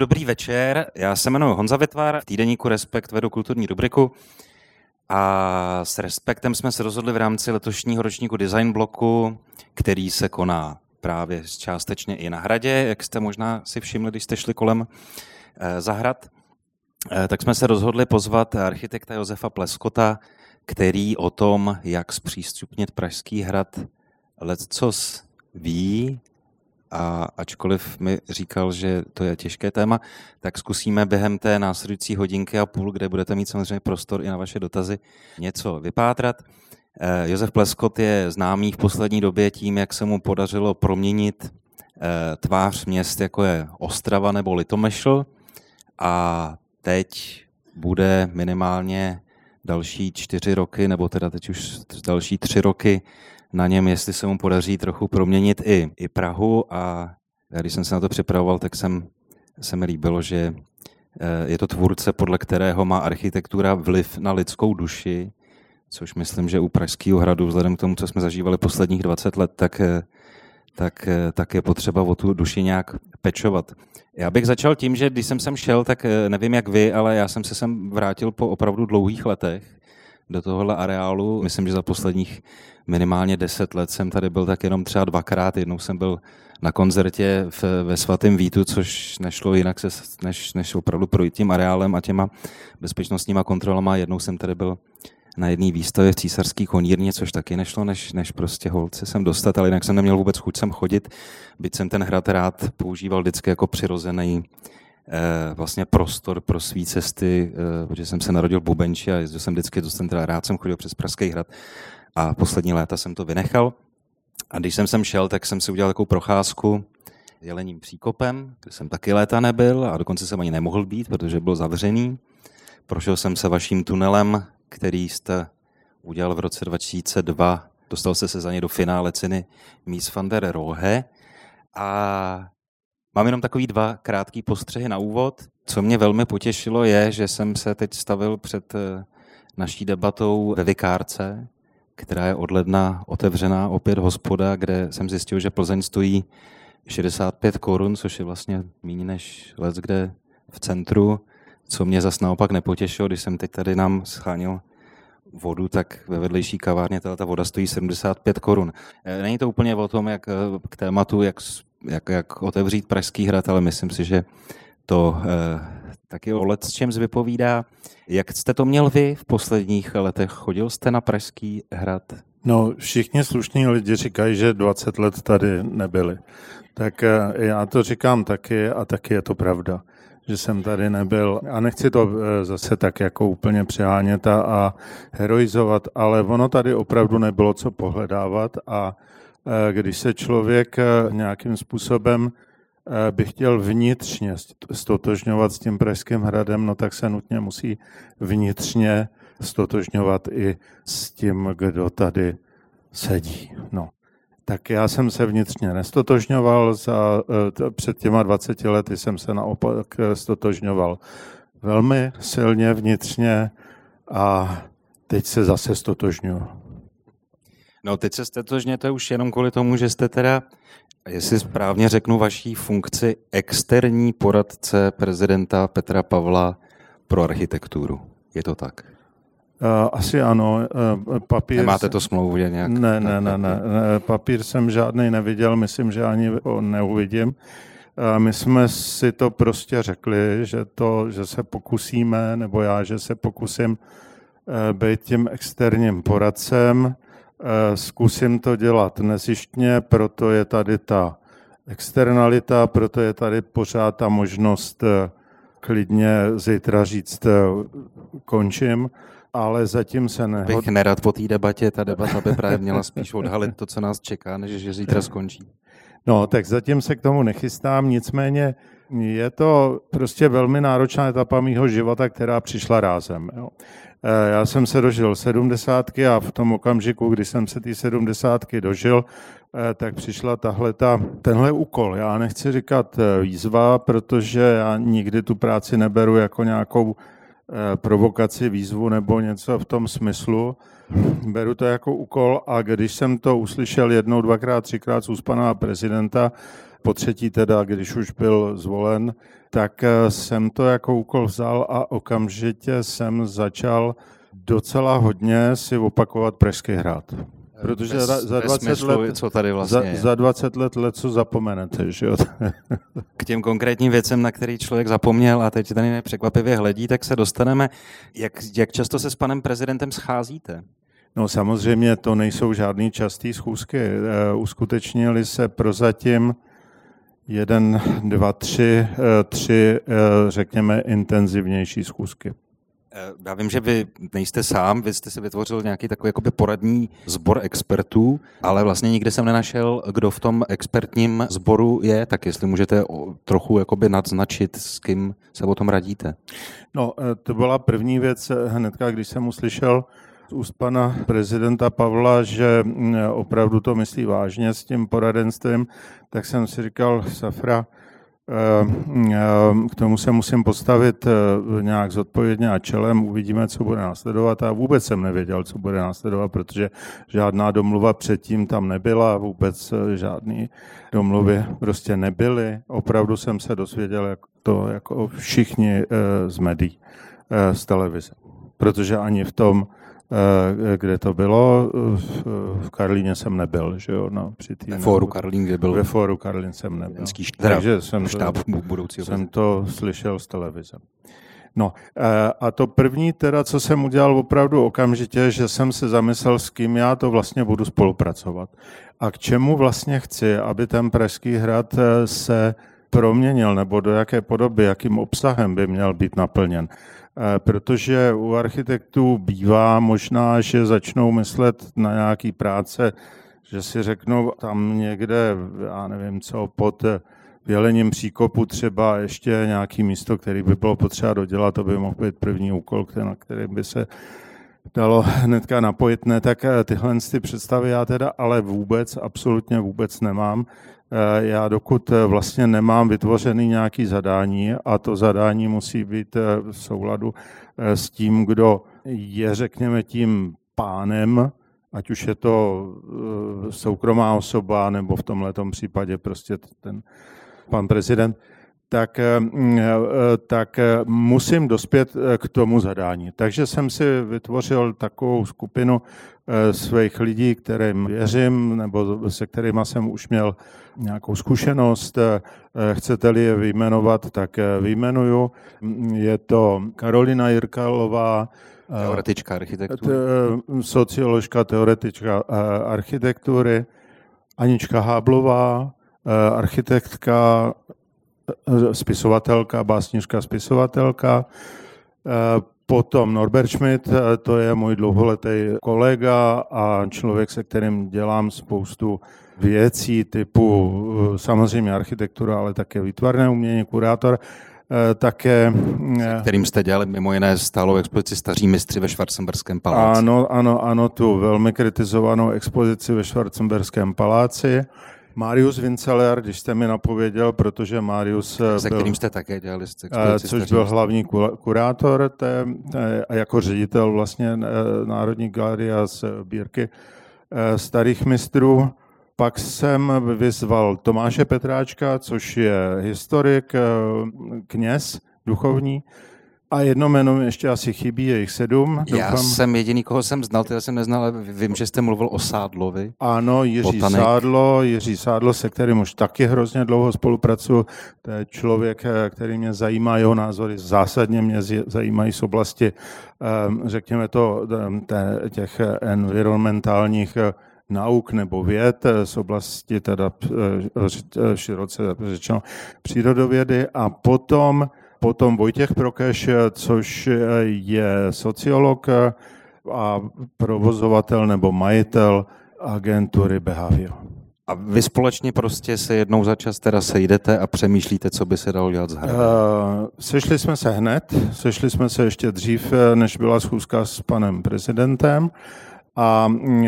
Dobrý večer, já se jmenuji Honza Vitvar, v týdeníku Respekt vedu kulturní rubriku a s Respektem jsme se rozhodli v rámci letošního ročníku Design bloku, který se koná právě částečně i na hradě, jak jste možná si všimli, když jste šli kolem eh, zahrad, eh, tak jsme se rozhodli pozvat architekta Josefa Pleskota, který o tom, jak zpřístupnit Pražský hrad, lecos ví a ačkoliv mi říkal, že to je těžké téma, tak zkusíme během té následující hodinky a půl, kde budete mít samozřejmě prostor i na vaše dotazy, něco vypátrat. Eh, Josef Pleskot je známý v poslední době tím, jak se mu podařilo proměnit eh, tvář měst, jako je Ostrava nebo Litomešl a teď bude minimálně další čtyři roky, nebo teda teď už další tři roky na něm, jestli se mu podaří trochu proměnit i, i Prahu a když jsem se na to připravoval, tak jsem, se mi líbilo, že eh, je to tvůrce, podle kterého má architektura vliv na lidskou duši, což myslím, že u Pražského hradu, vzhledem k tomu, co jsme zažívali posledních 20 let, tak, eh, tak, eh, tak je potřeba o tu duši nějak pečovat. Já bych začal tím, že když jsem sem šel, tak nevím jak vy, ale já jsem se sem vrátil po opravdu dlouhých letech do tohohle areálu. Myslím, že za posledních minimálně deset let jsem tady byl tak jenom třeba dvakrát. Jednou jsem byl na koncertě v, ve svatém Vítu, což nešlo jinak se, než, než opravdu projít tím areálem a těma bezpečnostníma kontrolama. Jednou jsem tady byl na jedné výstavě v císařský konírně, což taky nešlo, než, než prostě holce sem dostat, ale jinak jsem neměl vůbec chuť sem chodit, byť jsem ten hrad rád používal vždycky jako přirozený vlastně prostor pro svý cesty, eh, protože jsem se narodil v Bubenči a jezdil jsem vždycky do centra, rád jsem chodil přes Pražský hrad a poslední léta jsem to vynechal. A když jsem sem šel, tak jsem si udělal takovou procházku jelením příkopem, kde jsem taky léta nebyl a dokonce jsem ani nemohl být, protože byl zavřený. Prošel jsem se vaším tunelem, který jste udělal v roce 2002. Dostal jste se za ně do finále ceny Mies van der Rohe. A mám jenom takový dva krátký postřehy na úvod. Co mě velmi potěšilo je, že jsem se teď stavil před eh, naší debatou ve Vikárce, která je od ledna otevřená opět hospoda, kde jsem zjistil, že Plzeň stojí 65 korun, což je vlastně méně než let, kde v centru, co mě zas naopak nepotěšilo, když jsem teď tady nám schánil vodu, tak ve vedlejší kavárně ta voda stojí 75 korun. E, není to úplně o tom, jak k tématu, jak, jak, jak otevřít Pražský hrad, ale myslím si, že to eh, taky o let s čem vypovídá. Jak jste to měl vy v posledních letech? Chodil jste na Pražský hrad? No, všichni slušní lidi říkají, že 20 let tady nebyli. Tak eh, já to říkám taky a taky je to pravda, že jsem tady nebyl. A nechci to eh, zase tak jako úplně přehánět a, a heroizovat, ale ono tady opravdu nebylo co pohledávat a když se člověk nějakým způsobem Eh, by chtěl vnitřně stotožňovat s tím Pražským hradem, no tak se nutně musí vnitřně stotožňovat i s tím, kdo tady sedí. No. Tak já jsem se vnitřně nestotožňoval, za, eh, před těma 20 lety jsem se naopak eh, stotožňoval velmi silně vnitřně a teď se zase stotožňuji. No teď se stotožněte už jenom kvůli tomu, že jste teda Jestli správně řeknu vaší funkci externí poradce prezidenta Petra Pavla pro architekturu. Je to tak? Uh, asi ano. Uh, papír Nemáte to smlouvu nějak? Ne, ne, ne, ne. Papír jsem žádný neviděl, myslím, že ani ho neuvidím. My jsme si to prostě řekli, že, to, že se pokusíme, nebo já, že se pokusím být tím externím poradcem Eh, zkusím to dělat nezištně, proto je tady ta externalita, proto je tady pořád ta možnost eh, klidně zítra říct eh, končím, ale zatím se ne. Bych nerad po té debatě, ta debata by právě měla spíš odhalit to, co nás čeká, než že zítra skončí. No, tak zatím se k tomu nechystám, nicméně je to prostě velmi náročná etapa mýho života, která přišla rázem. Jo. Eh, já jsem se dožil sedmdesátky a v tom okamžiku, kdy jsem se ty sedmdesátky dožil, eh, tak přišla tahle ta, tenhle úkol. Já nechci říkat eh, výzva, protože já nikdy tu práci neberu jako nějakou provokaci, výzvu nebo něco v tom smyslu. Beru to jako úkol a když jsem to uslyšel jednou, dvakrát, třikrát z úst pana prezidenta, po třetí teda, když už byl zvolen, tak eh, jsem to jako úkol vzal a okamžitě jsem začal docela hodně si opakovat Pražský hrad. Protože bez, za, za 20 smyslu, let, co tady vlastně za, za 20 let let co zapomenete, že jo? K těm konkrétním věcem, na který člověk zapomněl a teď tady nepřekvapivě hledí, tak se dostaneme. Jak, jak často se s panem prezidentem scházíte? No samozřejmě to nejsou žádný častý schůzky. Eh, uskutečnili se prozatím jeden, dva, tři, eh, tři, eh, řekněme, intenzivnější schůzky. Eh, já vím, že vy nejste sám, vy jste si vytvořil nějaký takový jakoby poradní sbor expertů, ale vlastně nikde jsem nenašel, kdo v tom expertním sboru je, tak jestli můžete trochu jakoby nadznačit, s kým se o tom radíte. No, to byla první věc hnedka, když jsem uslyšel úst pana prezidenta Pavla, že mm, opravdu to myslí vážně s tím poradenstvím, tak jsem si říkal, Safra, eh, mm, eh, k tomu se musím postavit eh, nějak zodpovědně a čelem, uvidíme, co bude následovat. A vůbec jsem nevěděl, co bude následovat, protože žádná domluva předtím tam nebyla, vůbec žádné domluvy prostě nebyly. Opravdu jsem se dozvěděl jak to jako všichni z médií, z televize. Protože ani v tom kde to bylo. V Karlíně jsem nebyl, že jo. No, při tý, ve fóru Karlín, kde byl. Ve fóru Karlín jsem nebyl. Štáb, Takže jsem štáb to, budoucího jsem to slyšel z televize. No eh, a to první teda, co jsem udělal opravdu okamžitě, že jsem se zamyslel, s kým já to vlastně budu spolupracovat. A k čemu vlastně chci, aby ten Pražský hrad eh, se proměnil, nebo do jaké podoby, jakým obsahem by měl být naplněn. Eh, protože u architektů bývá možná, že začnou myslet na nějaký práce, že si řeknou tam někde, já nevím co, pod vělením příkopu třeba ještě nějaký místo, který by bylo potřeba dodělat, to by mohl být první úkol, na který by se dalo hnedka napojit. Ne, tak eh, tyhle ty představy já teda ale vůbec, absolutně vůbec nemám. Eh, já dokud eh, vlastně nemám vytvořený nějaký zadání a to zadání musí být eh, v souladu s tím, kdo je, řekněme, tím pánem, ať už je to soukromá osoba, nebo v tomhle případě prostě ten pan prezident, tak, tak musím dospět k tomu zadání. Takže jsem si vytvořil takovou skupinu svých lidí, kterým věřím, nebo se kterými jsem už měl nějakou zkušenost, eh, chcete-li je vyjmenovat, tak eh, vyjmenuju. Je to Karolina Jirkalová, eh, Teoretička architektury. Socioložka, teoretička architektury. Anička Háblová, architektka, spisovatelka, básnička, spisovatelka. Potom Norbert Schmidt, to je můj dlouholetý kolega a člověk, se kterým dělám spoustu věcí typu eh, samozřejmě architektura, ale také výtvarné umění, kurátor, eh, také... Eh, kterým jste dělali mimo jiné stálou expozici Staří mistři ve Švarcemberském paláci. Ano, ano, ano, tu velmi kritizovanou expozici ve Švarcemberském paláci. Marius Vinceler, když jste mi napověděl, protože Marius Se byl, kterým jste také dělali Což byl hlavní kurátor té, té, a jako ředitel vlastně Národní galerie z Bírky starých mistrů. Pak jsem vyzval Tomáše Petráčka, což je historik, eh, kněz, duchovní, a jedno jméno ještě asi chybí, je jich sedm. Doufám. Já jsem jediný, koho jsem znal, teda jsem neznal, ale vím, že jste mluvil o Sádlovi. Ano, Jiří botanik. Sádlo, Jiří Sádlo, se kterým už taky hrozně dlouho spolupracuju. To je člověk, eh, který mě zajímá, jeho názory zásadně mě zajímají z oblasti, eh, řekněme to, těch environmentálních nauk nebo věd z oblasti teda eh, široce řečeno přírodovědy a potom, potom Vojtěch Prokeš, což je sociolog a provozovatel nebo majitel agentury Behavior. A vy společně prostě se jednou za čas teda sejdete a přemýšlíte, co by se dalo dělat s hradem? Uh, sešli jsme se hned, sešli jsme se ještě dřív, než byla schůzka s panem prezidentem. A mm,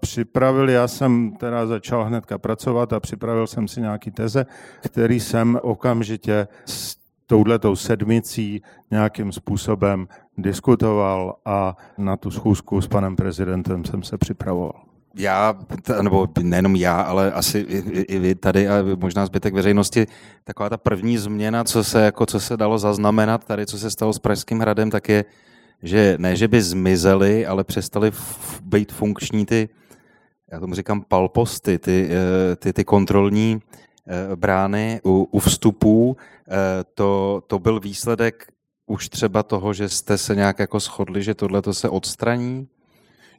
připravil, já jsem teda začal hnedka pracovat a připravil jsem si nějaký teze, který jsem okamžitě s touhletou sedmicí nějakým způsobem diskutoval a na tu schůzku s panem prezidentem jsem se připravoval. Já, nebo nejenom já, ale asi i, i, vy tady a možná zbytek veřejnosti, taková ta první změna, co se, jako, co se dalo zaznamenat tady, co se stalo s Pražským hradem, tak je, že ne, že by zmizely, ale přestaly f- být funkční ty, já tomu říkám palposty, ty, eh, ty, ty kontrolní brány u, u vstupů. Eh, to, to byl výsledek už třeba toho, že jste se nějak jako shodli, že tohle se odstraní?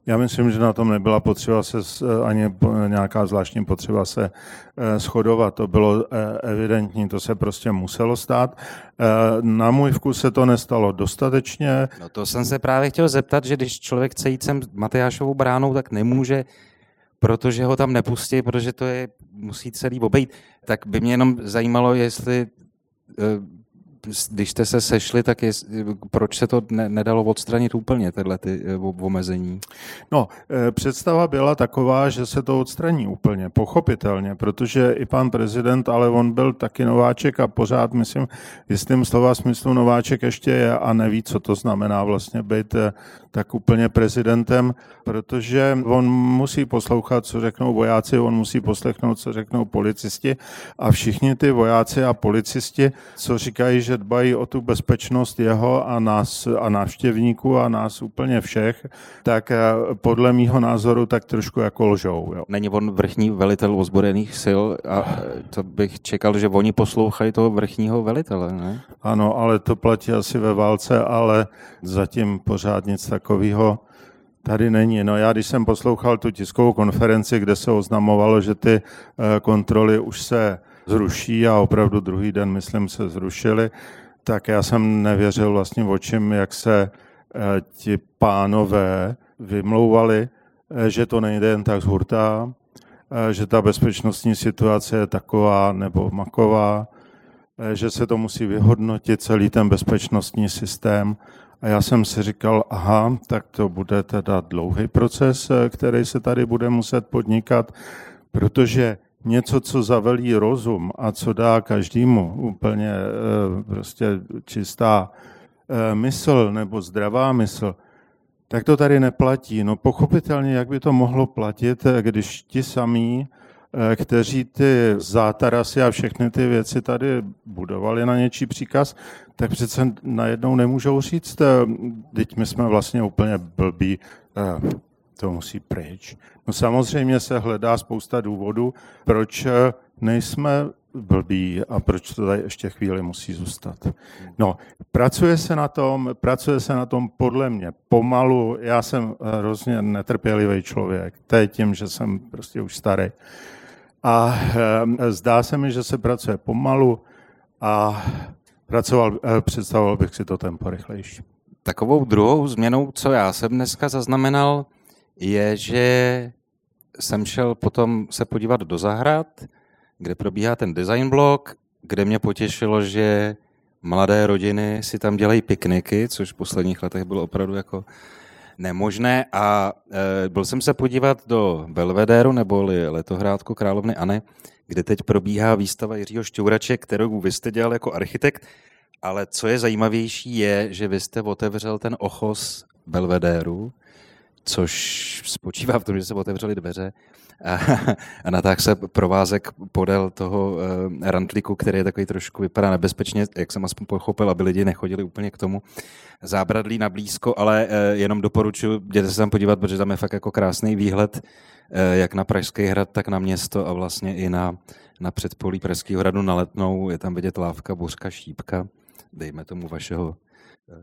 Já myslím, že na tom nebyla potřeba se ani nějaká zvláštní potřeba se shodovat. To bylo evidentní, to se prostě muselo stát. Na můj vkus se to nestalo dostatečně. No to jsem se právě chtěl zeptat, že když člověk chce jít sem Matyášovou bránou, tak nemůže protože ho tam nepustí, protože to je, musí celý obejít. Tak by mě jenom zajímalo, jestli eh, když jste se sešli, tak je, proč se to ne, nedalo odstranit úplně, tyhle ty eh, omezení? No, eh, představa byla taková, že se to odstraní úplně, pochopitelně, protože i pan prezident, ale on byl taky nováček a pořád, myslím, jistým slova smyslu nováček ještě je a neví, co to znamená vlastně být tak úplně prezidentem, protože on musí poslouchat, co řeknou vojáci, on musí poslechnout, co řeknou policisti a všichni ty vojáci a policisti, co říkají, že dbají o tu bezpečnost jeho a nás a návštěvníků a nás úplně všech, tak eh, podle mýho názoru tak trošku jako lžou. Jo. Není on vrchní velitel ozbrojených sil a to bych čekal, že oni poslouchají toho vrchního velitele, ne? Ano, ale to platí asi ve válce, ale zatím pořád nic takového tady není. No já, když jsem poslouchal tu tiskovou konferenci, kde se oznamovalo, že ty eh, kontroly už se zruší a opravdu druhý den, myslím, se zrušily, tak já jsem nevěřil vlastně očím, jak se eh, ti pánové vymlouvali, eh, že to nejde jen tak z hurta, že ta bezpečnostní situace je taková nebo maková, že se to musí vyhodnotit celý ten bezpečnostní systém. A já jsem si říkal, aha, tak to bude teda dlouhý proces, eh, který se tady bude muset podnikat, protože něco, co zavelí rozum a co dá každému úplně eh, prostě čistá eh, mysl nebo zdravá mysl, tak to tady neplatí. No pochopitelně, jak by to mohlo platit, když ti samí, kteří ty zátarasy a všechny ty věci tady budovali na něčí příkaz, tak přece najednou nemůžou říct, eh, teď my jsme vlastně úplně blbí, eh, to musí pryč. No samozřejmě se hledá spousta důvodů, proč eh, nejsme blbí a proč to tady ještě chvíli musí zůstat. No, pracuje se na tom, pracuje se na tom podle mě pomalu. Já jsem hrozně netrpělivý člověk, teď tím, že jsem prostě už starý. A zdá se mi, že se pracuje pomalu a pracoval, eh, představoval bych si to tempo rychlejší. Takovou druhou změnou, co já jsem dneska zaznamenal, je, že jsem šel potom se podívat do zahrad, kde probíhá ten design blog, kde mě potěšilo, že mladé rodiny si tam dělají pikniky, což v posledních letech bylo opravdu jako nemožné. A e, byl jsem se podívat do Belvedéru, neboli letohrádku královny Anny, kde teď probíhá výstava Jiřího Šťourače, kterou vy jste dělal jako architekt, ale co je zajímavější je, že vy jste otevřel ten ochos Belvedéru, což spočívá v tom, že se otevřely dveře a, a natáhl se provázek podél toho uh, rantliku, který je takový trošku vypadá nebezpečně, jak jsem aspoň pochopil, aby lidi nechodili úplně k tomu zábradlí na blízko, ale uh, jenom doporučuji, jděte se tam podívat, protože tam je fakt jako krásný výhled, uh, jak na Pražský hrad, tak na město a vlastně i na, na předpolí Pražského hradu na Letnou. Je tam vidět lávka, bořka, šípka, dejme tomu vašeho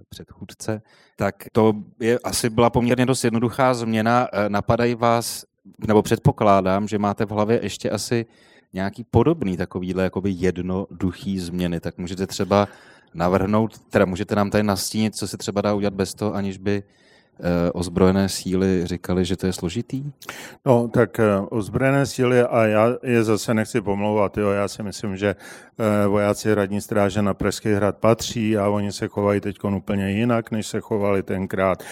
předchůdce, tak to je asi byla poměrně dost jednoduchá změna. Napadají vás nebo předpokládám, že máte v hlavě ještě asi nějaký podobný takovýhle jakoby jednoduchý změny, tak můžete třeba navrhnout, teda můžete nám tady nastínit, co se třeba dá udělat bez toho, aniž by Eh, ozbrojené síly říkali, že to je složitý? No, tak eh, ozbrojené síly, a já je zase nechci pomlouvat, jo, já si myslím, že eh, vojáci radní stráže na Pražský hrad patří a oni se chovají teď úplně jinak, než se chovali tenkrát.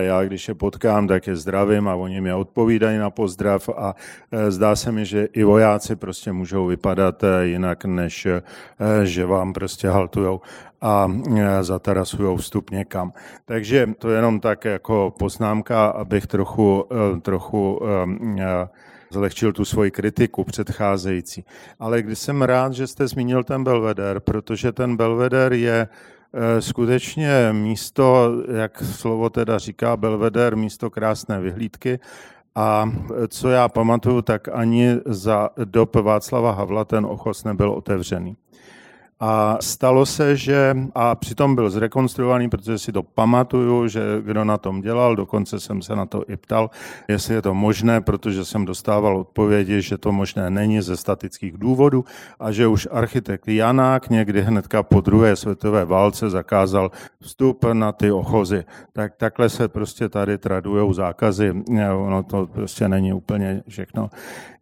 Já, když je potkám, tak je zdravím a oni mi odpovídají na pozdrav a zdá se mi, že i vojáci prostě můžou vypadat jinak, než že vám prostě haltujou. A zatarasují vstup někam. Takže to je jenom tak jako poznámka, abych trochu, trochu zlehčil tu svoji kritiku předcházející. Ale když jsem rád, že jste zmínil ten Belveder, protože ten Belveder je skutečně místo, jak slovo teda říká Belveder, místo krásné vyhlídky. A co já pamatuju, tak ani za dob Václava Havla ten ochos nebyl otevřený. A stalo se, že, a přitom byl zrekonstruovaný, protože si to pamatuju, že kdo na tom dělal, dokonce jsem se na to i ptal, jestli je to možné, protože jsem dostával odpovědi, že to možné není ze statických důvodů a že už architekt Janák někdy hnedka po druhé světové válce zakázal vstup na ty ochozy. Tak takhle se prostě tady tradují zákazy, ono to prostě není úplně všechno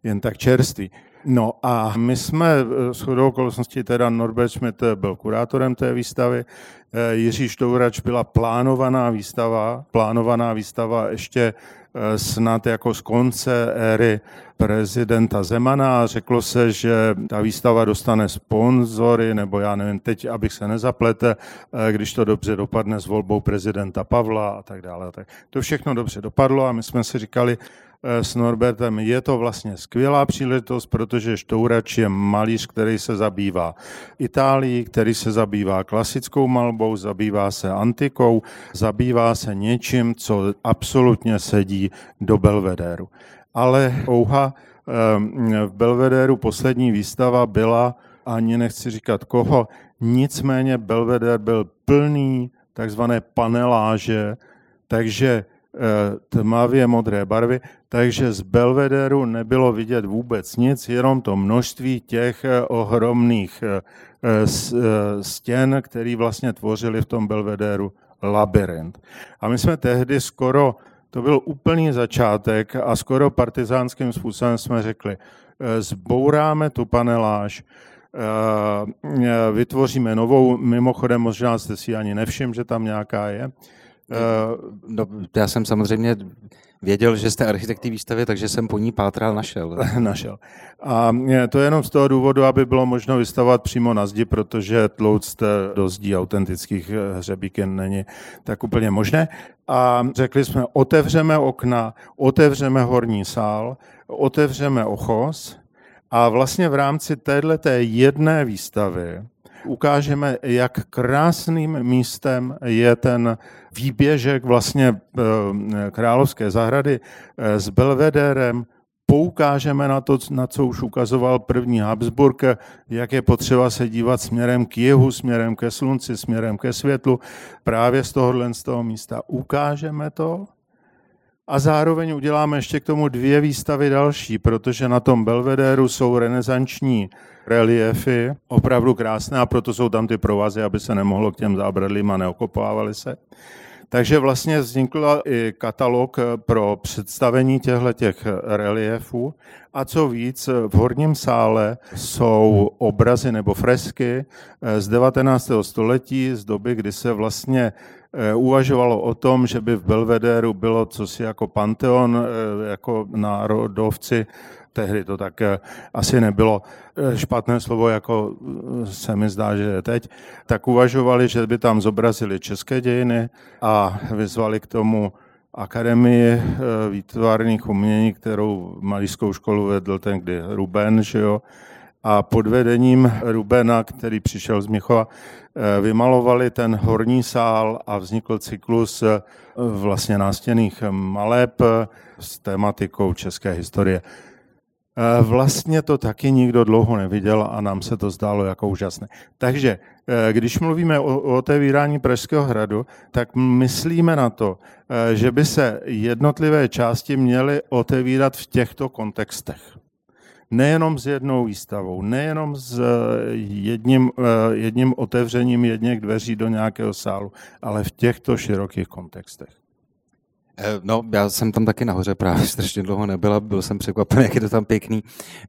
jen tak čerstvý. No a my jsme eh, s chodou okolností, teda Norbert Schmidt byl kurátorem té výstavy, eh, Jiří Štourač byla plánovaná výstava, plánovaná výstava ještě eh, snad jako z konce éry prezidenta Zemana. Řeklo se, že ta výstava dostane sponzory, nebo já nevím, teď, abych se nezaplete, když to dobře dopadne s volbou prezidenta Pavla a tak dále. To všechno dobře dopadlo a my jsme si říkali, Eh, s Norbertem. Je to vlastně skvělá příležitost, protože Štourač je malíř, který se zabývá Itálií, který se zabývá klasickou malbou, zabývá se antikou, zabývá se něčím, co absolutně sedí do Belvedéru. Ale ouha, eh, v Belvedéru poslední výstava byla, ani nechci říkat koho, nicméně Belvedér byl plný takzvané paneláže, takže Eh, tmavě modré barvy, takže z Belvederu nebylo vidět vůbec nic, jenom to množství těch eh, ohromných eh, stěn, které vlastně tvořili v tom Belvederu labirint. A my jsme tehdy skoro, to byl úplný začátek a skoro partizánským způsobem jsme řekli, zbouráme tu paneláž, vytvoříme novou, mimochodem možná jste si ani nevšiml, že tam nějaká je, no, já jsem samozřejmě věděl, že jste architekt výstavy, takže jsem po ní pátral našel. našel. A to je jenom z toho důvodu, aby bylo možno vystavovat přímo na zdi, protože tlouct do zdí autentických eh, hřebíken není tak úplně možné. A řekli jsme, otevřeme okna, otevřeme horní sál, otevřeme ochos a vlastně v rámci této jedné výstavy ukážeme, jak krásným místem je ten výběžek vlastně eh, Královské zahrady eh, s Belvederem, poukážeme na to, na co už ukazoval první Habsburg, jak je potřeba se dívat směrem k jihu, směrem ke slunci, směrem ke světlu, právě z tohohle z toho místa. Ukážeme to a zároveň uděláme ještě k tomu dvě výstavy další, protože na tom Belvedéru jsou renesanční reliefy, opravdu krásné a proto jsou tam ty provazy, aby se nemohlo k těm zábradlím a neokopávali se. Takže vlastně vznikl i katalog pro představení těchto těch reliefů. A co víc, v horním sále jsou obrazy nebo fresky z 19. století, z doby, kdy se vlastně eh, uvažovalo o tom, že by v Belvedéru bylo cosi jako panteon, eh, jako národovci tehdy to tak eh, asi nebylo eh, špatné slovo, jako eh, se mi zdá, že je teď, tak uvažovali, že by tam zobrazili české dějiny a vyzvali k tomu Akademii výtvarných umění, kterou malířskou školu vedl ten kdy Ruben, že jo, a pod vedením Rubena, který přišel z Michova, vymalovali ten horní sál a vznikl cyklus vlastně nástěných maleb s tématikou české historie. Eh, vlastně to taky nikdo dlouho neviděl a nám se to zdálo jako úžasné. Takže eh, když mluvíme o otevírání Pražského hradu, tak myslíme na to, eh, že by se jednotlivé části měly otevírat v těchto kontextech. Nejenom s jednou výstavou, nejenom s jedním, jedním otevřením jedněch dveří do nějakého sálu, ale v těchto širokých kontextech. Eh, no, já jsem tam taky nahoře právě strašně dlouho nebyla, byl jsem překvapený, jak je to tam pěkný,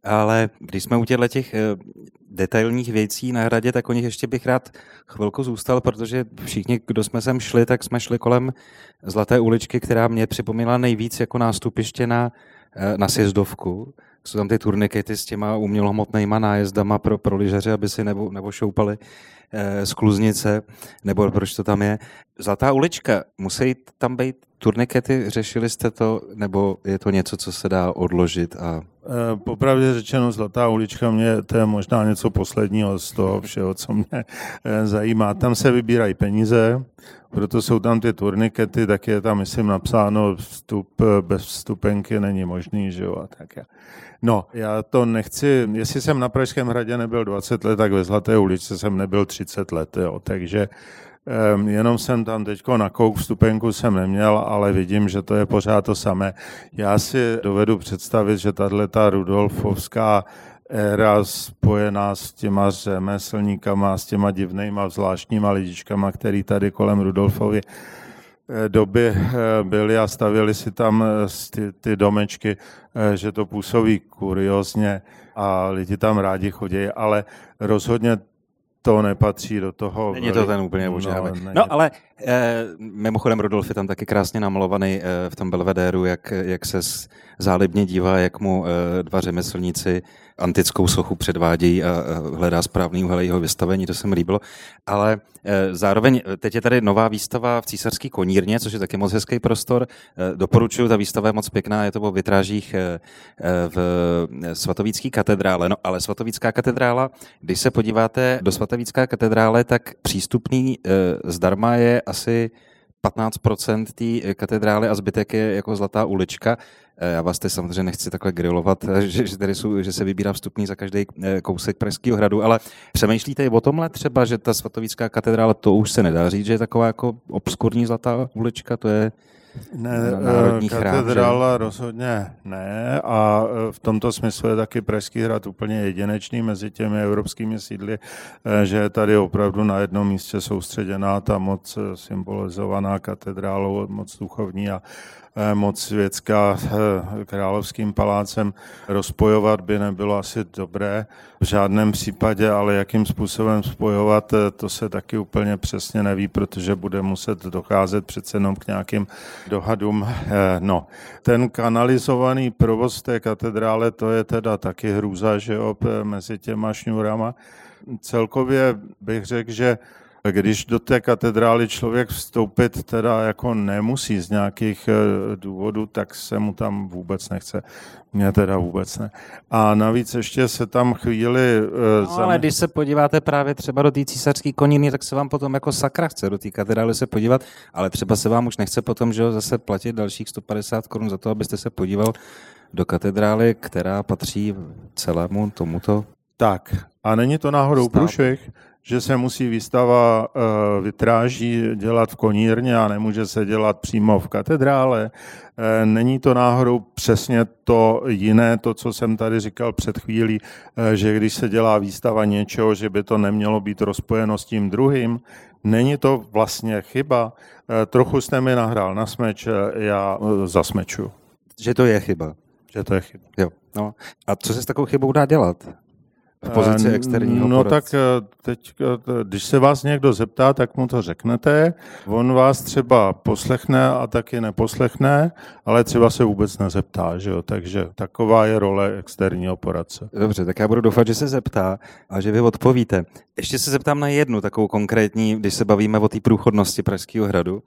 ale když jsme u těchto těch eh, detailních věcí na hradě, tak o nich ještě bych rád chvilku zůstal, protože všichni, kdo jsme sem šli, tak jsme šli kolem Zlaté uličky, která mě připomněla nejvíc jako nástupiště na na sjezdovku, jsou tam ty turnikety s těma umělohmotnýma nájezdama pro, pro lyžaře, aby si nebo, nebo šoupali eh, z kluznice, nebo proč to tam je. Zlatá ulička, musí tam být turnikety, řešili jste to, nebo je to něco, co se dá odložit? A... Eh, popravdě řečeno, Zlatá ulička, mě to je možná něco posledního z toho všeho, co mě eh, zajímá. Tam se vybírají peníze, proto jsou tam ty turnikety, tak je tam, myslím, napsáno, vstup eh, bez vstupenky není možný, že jo, a tak. No, já to nechci, jestli jsem na Pražském hradě nebyl 20 let, tak ve Zlaté ulici jsem nebyl 30 let, jo, takže um, jenom jsem tam teďko na kouk vstupenku jsem neměl, ale vidím, že to je pořád to samé. Já si dovedu představit, že tahle ta Rudolfovská éra spojená s těma řemeslníkama, s těma divnýma zvláštníma lidičkama, který tady kolem Rudolfovy Eh, doby eh, byli a stavili si tam eh, ty, ty domečky, že to působí kuriozně a lidi tam rádi chodí, ale rozhodně to nepatří do toho. Není to ten úplně ožávé. No, no, ale eh, mimochodem Rudolf je tam taky krásně namalovaný eh, v tom belvedéru, jak, jak se zálibně dívá, jak mu eh, dva řemeslníci antickou sochu předvádějí a hledá správný úhel jeho vystavení, to se mi líbilo. Ale eh, zároveň eh, teď je tady nová výstava v Císařský konírně, což je taky moc hezký prostor. Eh, doporučuji, ta výstava je moc pěkná, je to o vitrážích v svatovícké katedrále. No ale svatovícká katedrála, když se podíváte do svatovícká katedrále, tak přístupný zdarma je asi 15% té katedrály a zbytek je jako zlatá ulička. Eh, já vás teď samozřejmě nechci takhle grilovat, eh, že, že, tady jsou, že se vybírá vstupný za každý eh, kousek Pražského hradu, ale přemýšlíte i o tomhle třeba, že ta svatovícká katedrála, to už se nedá říct, že je taková jako obskurní zlatá ulička, to je ne, národní katedrála chrám, rozhodně ne a v tomto smyslu je taky Pražský hrad úplně jedinečný mezi těmi evropskými sídly, že je tady opravdu na jednom místě soustředěná ta moc symbolizovaná katedrálou, moc duchovní a moc světská eh, královským palácem rozpojovat by nebylo asi dobré v žádném případě, ale jakým způsobem spojovat, eh, to se taky úplně přesně neví, protože bude muset docházet přece jenom k nějakým dohadům. No, ten kanalizovaný provoz té katedrále, to je teda taky hrůza, že jo, mezi těma šňůrama. Celkově bych řekl, že když do té katedrály člověk vstoupit teda jako nemusí z nějakých eh, důvodů, tak se mu tam vůbec nechce. Mně teda vůbec ne. A navíc ještě se tam chvíli... Uh, no, ale když se podíváte právě třeba do té císařské koniny, tak se vám potom jako sakra chce do té katedrály se podívat, ale třeba se vám už nechce potom, že zase platit dalších 150 korun za to, abyste se podíval do katedrály, která patří celému tomuto tak, a není to náhodou průšvih? Že se musí výstava uh, vitráží dělat v konírně a nemůže se dělat přímo v katedrále. Uh, není to náhodou přesně to jiné, to, co jsem tady říkal před chvílí, uh, že když se dělá výstava něčeho, že by to nemělo být rozpojeno s tím druhým. Není to vlastně chyba? Trochu jste mi nahrál na smeč, já zasmeču. Že to je chyba. Že to je chyba. Jo. No. A co se s takovou chybou dá dělat? V pozici eh, externího No poradce. tak eh, teď, eh, když se vás někdo zeptá, tak mu to řeknete. On vás třeba poslechne a taky neposlechne, ale třeba se vůbec nezeptá, že jo? takže taková je role externího poradce. Dobře, tak já budu doufat, že se zeptá a že vy odpovíte. Ještě se zeptám na jednu takovou konkrétní, když se bavíme o té průchodnosti Pražského hradu.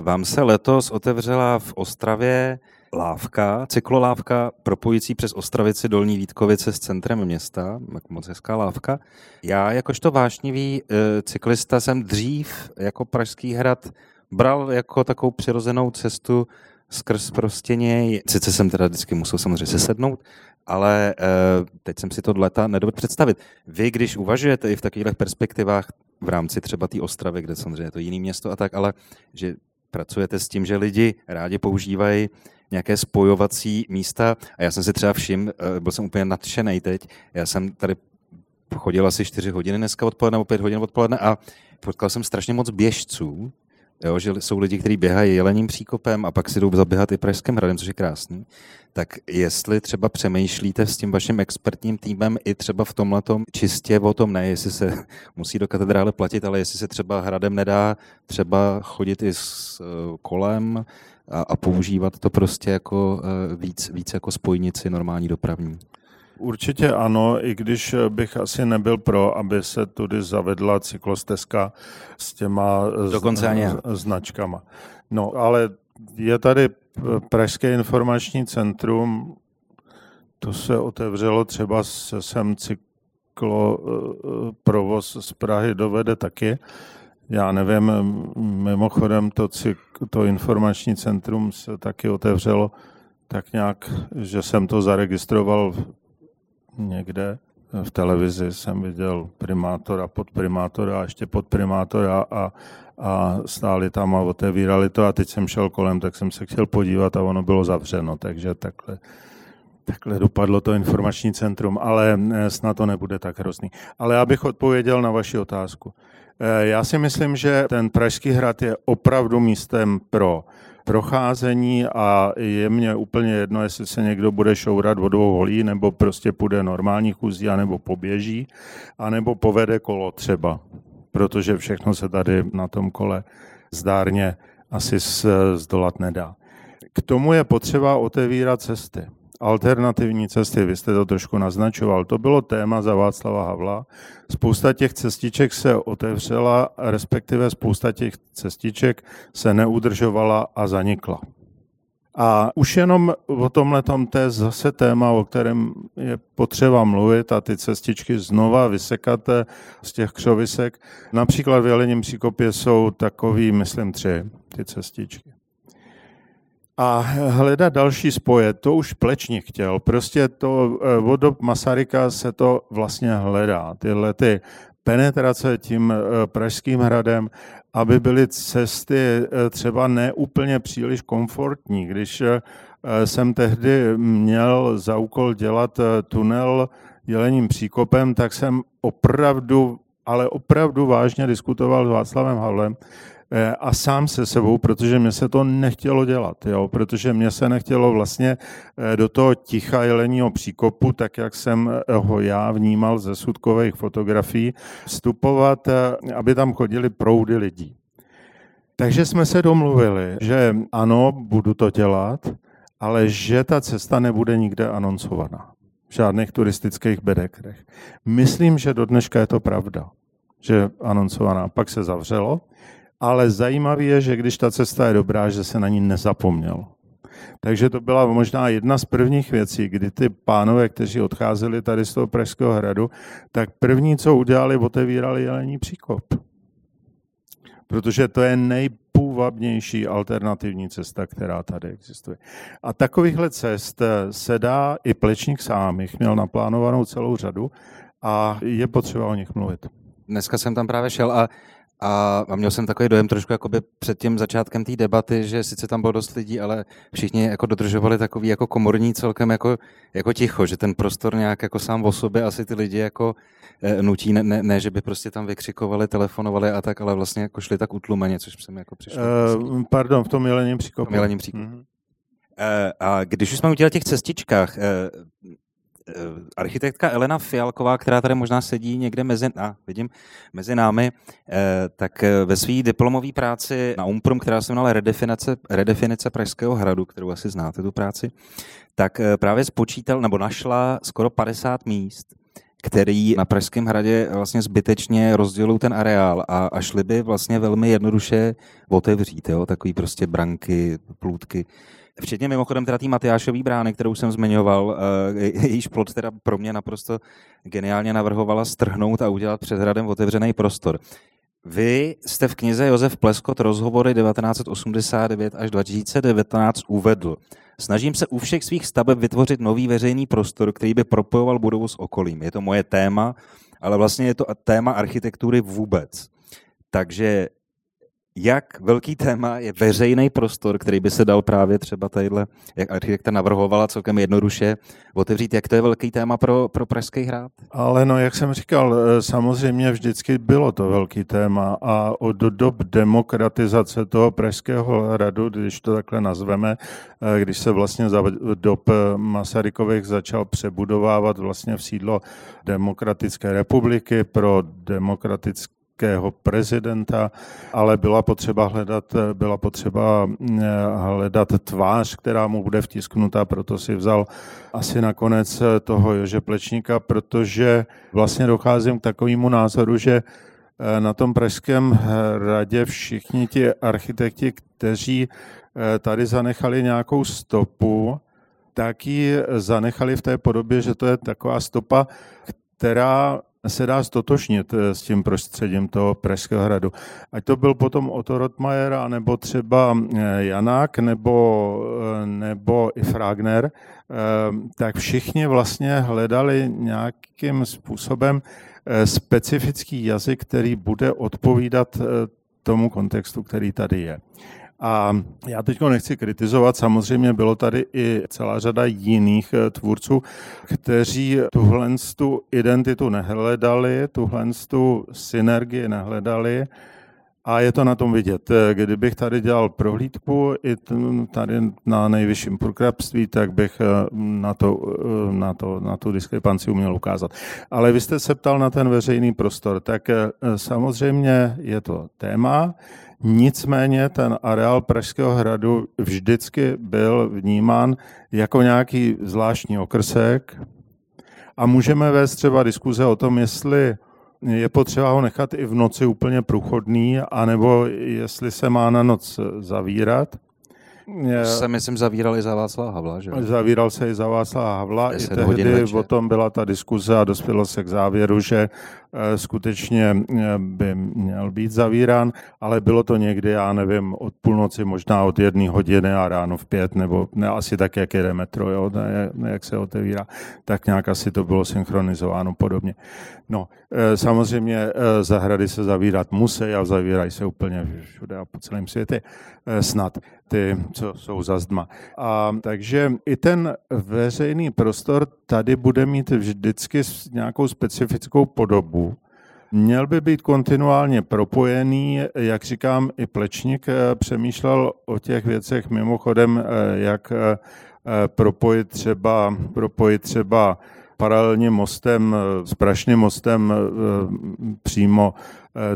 Vám se letos otevřela v Ostravě lávka, cyklolávka propojící přes Ostravici Dolní Vítkovice s centrem města, moc hezká lávka. Já jakožto vášnivý e, cyklista jsem dřív jako Pražský hrad bral jako takovou přirozenou cestu skrz prostě něj. Sice jsem teda vždycky musel samozřejmě sesednout, ale e, teď jsem si to leta nedovedl představit. Vy, když uvažujete i v takových perspektivách v rámci třeba té Ostravy, kde samozřejmě je to jiné město a tak, ale že pracujete s tím, že lidi rádi používají nějaké spojovací místa a já jsem si třeba všim, eh, byl jsem úplně nadšený teď, já jsem tady chodil asi 4 hodiny dneska odpoledne, nebo 5 hodin odpoledne a potkal jsem strašně moc běžců, jo, že jsou lidi, kteří běhají jelením příkopem a pak si jdou zaběhat i Pražským hradem, což je krásný. Tak jestli třeba přemýšlíte s tím vaším expertním týmem i třeba v tomhle čistě o tom, ne jestli se musí do katedrále platit, ale jestli se třeba hradem nedá třeba chodit i s eh, kolem a, a používat to prostě jako eh, víc, víc jako spojnici normální dopravní. Určitě ano, i když bych asi nebyl pro, aby se tudy zavedla cyklostezka s těma Dokonce ani značkama. No, ale je tady Pražské informační centrum, to se otevřelo třeba se sem cyklo provoz z Prahy dovede taky. Já nevím, mimochodem to, to informační centrum se taky otevřelo tak nějak, že jsem to zaregistroval někde v televizi jsem viděl primátora, podprimátora a ještě podprimátora a, a stáli tam a otevírali to a teď jsem šel kolem, tak jsem se chtěl podívat a ono bylo zavřeno, takže takhle, takhle dopadlo to informační centrum, ale eh, snad to nebude tak hrozný. Ale abych odpověděl na vaši otázku. Eh, já si myslím, že ten Pražský hrad je opravdu místem pro procházení a je mně úplně jedno, jestli se někdo bude šourat vodou holí, nebo prostě půjde normální chůzí, anebo poběží, anebo povede kolo třeba, protože všechno se tady na tom kole zdárně asi zdolat nedá. K tomu je potřeba otevírat cesty alternativní cesty, vy jste to trošku naznačoval, to bylo téma za Václava Havla. Spousta těch cestiček se otevřela, respektive spousta těch cestiček se neudržovala a zanikla. A už jenom o tomhle to je zase téma, o kterém je potřeba mluvit a ty cestičky znova vysekat z těch křovisek. Například v Jelením příkopě jsou takový, myslím, tři ty cestičky a hledat další spoje, to už Plečník chtěl. Prostě to eh, od dob Masaryka se to vlastně hledá. Tyhle ty penetrace tím eh, Pražským hradem, aby byly cesty eh, třeba neúplně příliš komfortní. Když jsem tehdy měl za úkol dělat tunel Jelením příkopem, tak jsem opravdu, ale opravdu vážně diskutoval s Václavem Havlem, a sám se sebou, protože mě se to nechtělo dělat, jo? protože mě se nechtělo vlastně eh, do toho ticha jeleního příkopu, tak jak jsem eh, ho já vnímal ze sudkových fotografií, vstupovat, aby tam chodili proudy lidí. Takže jsme se domluvili, že ano, budu to dělat, ale že ta cesta nebude nikde anoncovaná. V žádných turistických bedekrech. Myslím, že do dneška je to pravda, že anoncovaná. Pak se zavřelo ale zajímavé je, že když ta cesta je dobrá, že se na ní nezapomněl. Takže to byla možná jedna z prvních věcí, kdy ty pánové, kteří odcházeli tady z toho Pražského hradu, tak první, co udělali, otevírali jelení příkop. Protože to je nejpůvabnější alternativní cesta, která tady existuje. A takovýchhle cest se dá i Plečník sám, jich měl naplánovanou celou řadu a je potřeba o nich mluvit. Dneska jsem tam právě šel a a, a měl jsem takový dojem trošku jakoby před tím začátkem té debaty, že sice tam bylo dost lidí, ale všichni jako dodržovali takový jako komorní celkem jako, jako ticho, že ten prostor nějak jako sám o sobě asi ty lidi jako e, nutí, ne, ne, ne, že by prostě tam vykřikovali, telefonovali a tak, ale vlastně jako šli tak utlumeně, což jsem jako přišel. Uh, pardon, v tom jeleném příkopu. V tom příkopu. Mm-hmm. A když už jsme udělali těch cestičkách, Eh, architektka Elena Fialková, která tady možná sedí někde mezi, a, vidím, mezi námi, eh, tak eh, ve své diplomové práci na Umprum, která se jmenovala redefinice, redefinice Pražského hradu, kterou asi znáte tu práci, tak právě spočítal nebo našla skoro 50 míst, který na Pražském hradě vlastně zbytečně rozdělují ten areál a, a šli by vlastně velmi jednoduše otevřít, jo? takový prostě branky, plůtky Včetně mimochodem teda té Matyášové brány, kterou jsem zmiňoval, eh, jejíž plot teda pro mě naprosto geniálně navrhovala strhnout a udělat před hradem otevřený prostor. Vy jste v knize Josef Pleskot rozhovory 1989 až 2019 uvedl. Snažím se u všech svých staveb vytvořit nový veřejný prostor, který by propojoval budovu s okolím. Je to moje téma, ale vlastně je to téma architektury vůbec. Takže jak velký téma je veřejný prostor, který by se dal právě třeba tadyhle, jak architekta navrhovala celkem jednoduše, otevřít, jak to je velký téma pro, pro Pražský hrad? Ale no, jak jsem říkal, eh, samozřejmě vždycky bylo to velký téma a od dob demokratizace toho Pražského hradu, když to takhle nazveme, eh, když se vlastně za dob Masarykových začal přebudovávat vlastně v sídlo Demokratické republiky pro demokratické amerického prezidenta, ale byla potřeba hledat, byla potřeba eh, hledat tvář, která mu bude vtisknutá, proto si vzal asi nakonec toho Jože Plečníka, protože vlastně docházím k takovému názoru, že eh, na tom pražském radě všichni ti architekti, kteří eh, tady zanechali nějakou stopu, tak ji zanechali v té podobě, že to je taková stopa, která se dá stotožnit eh, s tím prostředím toho Pražského hradu. Ať to byl potom Otto Rottmeier, nebo třeba eh, Janák, nebo, eh, nebo i Fragner, tak všichni vlastně hledali nějakým způsobem specifický jazyk, který bude odpovídat tomu kontextu, který tady je. A já teď nechci kritizovat, samozřejmě bylo tady i celá řada jiných eh, tvůrců, kteří tuhle tu identitu nehledali, tuhle tu synergii nehledali, a je to na tom vidět. Eh, kdybych tady dělal prohlídku i tady na nejvyšším průkrabství, tak bych eh, na, to, na, to, na tu diskrepanci uměl ukázat. Ale vy jste se ptal na ten veřejný prostor, tak samozřejmě je to téma, Nicméně ten areál Pražského hradu vždycky byl vnímán jako nějaký zvláštní okrsek a můžeme vést třeba diskuze o tom, jestli je potřeba ho nechat i v noci úplně průchodný, anebo jestli se má na noc zavírat. Se, myslím, zavíral i za Václava Havla, že? Zavíral se i za Václava Havla. I tehdy o tom byla ta diskuze a dospělo se k závěru, že skutečně eh, by měl být zavírán, ale bylo to někdy, já nevím, od půlnoci, možná od jedné hodiny a ráno v pět, nebo ne, asi tak, jak jede metro, jo, ne, jak se otevírá, tak nějak asi to bylo synchronizováno podobně. No, eh, samozřejmě zahrady se zavírat musí a zavírají se úplně všude a po celém světě snad ty, co jsou za zdma. A takže i ten veřejný prostor tady bude mít vždycky nějakou specifickou podobu, Měl by být kontinuálně propojený, jak říkám, i Plečník eh, přemýšlel o těch věcech mimochodem, eh, jak eh, propojit třeba, propojit třeba paralelně mostem, s Prašným mostem přímo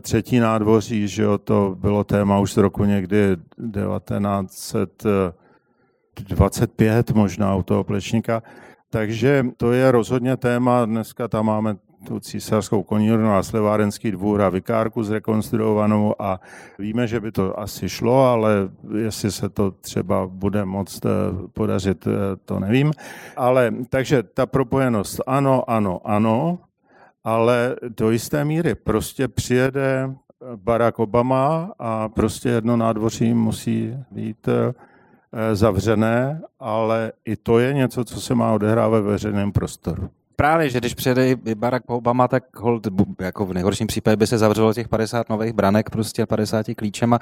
třetí nádvoří, že jo, to bylo téma už z roku někdy 1925 možná u toho Plečníka. Takže to je rozhodně téma, dneska tam máme tu císařskou konírnu a slevárenský dvůr a vikárku zrekonstruovanou a víme, že by to asi šlo, ale jestli se to třeba bude moct eh, podařit, eh, to nevím. Ale takže ta propojenost ano, ano, ano, ale do jisté míry prostě přijede Barack Obama a prostě jedno nádvoří musí být eh, zavřené, ale i to je něco, co se má odehrávat ve veřejném prostoru. Právě, že když přijede Barack Obama, tak hold, jako v nejhorším případě by se zavřelo těch 50 nových branek prostě 50 klíčema,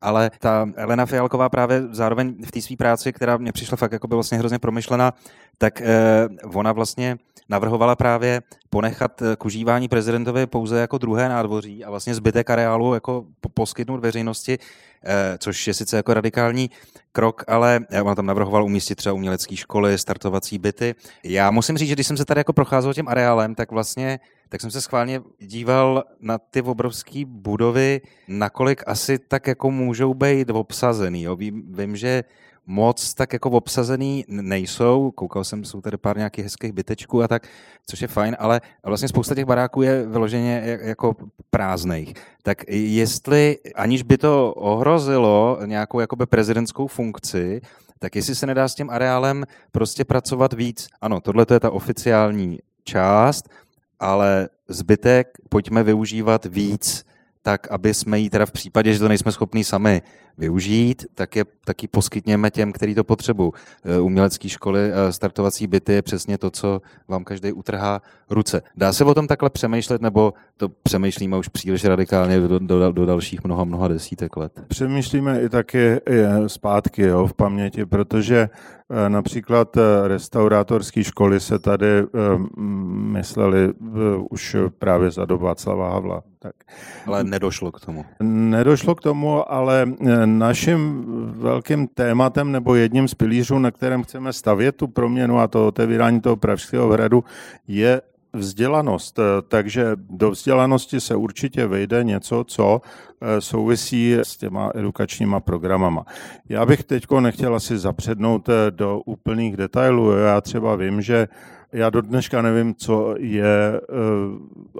ale ta Elena Fialková právě zároveň v té své práci, která mě přišla fakt jako by vlastně hrozně promyšlená, tak eh, ona vlastně navrhovala právě ponechat eh, k užívání prezidentovi pouze jako druhé nádvoří a vlastně zbytek areálu jako poskytnout veřejnosti, eh, což je sice jako radikální krok, ale on tam navrhoval umístit třeba umělecké školy, startovací byty. Já musím říct, že když jsem se tady jako procházel tím areálem, tak vlastně tak jsem se schválně díval na ty obrovské budovy, nakolik asi tak jako můžou být obsazený. Jo. Vím, vím, že moc tak jako obsazený nejsou. Koukal jsem, jsou tady pár nějakých hezkých bytečků a tak, což je fajn, ale vlastně spousta těch baráků je vyloženě jako prázdných. Tak jestli, aniž by to ohrozilo nějakou jakoby prezidentskou funkci, tak jestli se nedá s tím areálem prostě pracovat víc. Ano, tohle je ta oficiální část, ale zbytek pojďme využívat víc tak aby jsme ji teda v případě, že to nejsme schopni sami využít, tak je taky poskytněme těm, kteří to potřebují. Eh, umělecké školy, eh, startovací byty je přesně to, co vám každý utrhá ruce. Dá se o tom takhle přemýšlet, nebo to přemýšlíme už příliš radikálně do, do, do dalších mnoha, mnoha desítek let? Přemýšlíme i taky zpátky jo, v paměti, protože Eh, například restaurátorské školy se tady mysleli už právě za dobu Václava Havla. Tak. Ale nedošlo k tomu. Nedošlo k tomu, ale naším velkým tématem nebo jedním z pilířů, na kterém chceme stavět tu proměnu a to otevírání toho Pražského hradu, je vzdělanost. Eh, takže do vzdělanosti se určitě vejde něco, co eh, souvisí s těma edukačníma programama. Já bych teď nechtěl asi zapřednout eh, do úplných detailů. Já třeba vím, že já do dneška nevím, co je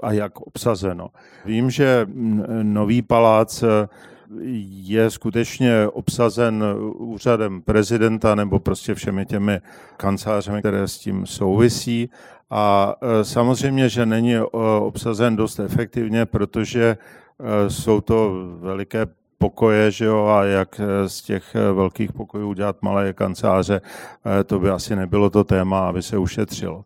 a jak obsazeno. Vím, že nový palác je skutečně obsazen úřadem prezidenta nebo prostě všemi těmi kancelářemi, které s tím souvisí. A e, samozřejmě, že není e, obsazen dost efektivně, protože e, jsou to veliké pokoje, že jo, a jak z těch velkých pokojů udělat malé kanceláře, to by asi nebylo to téma, aby se ušetřilo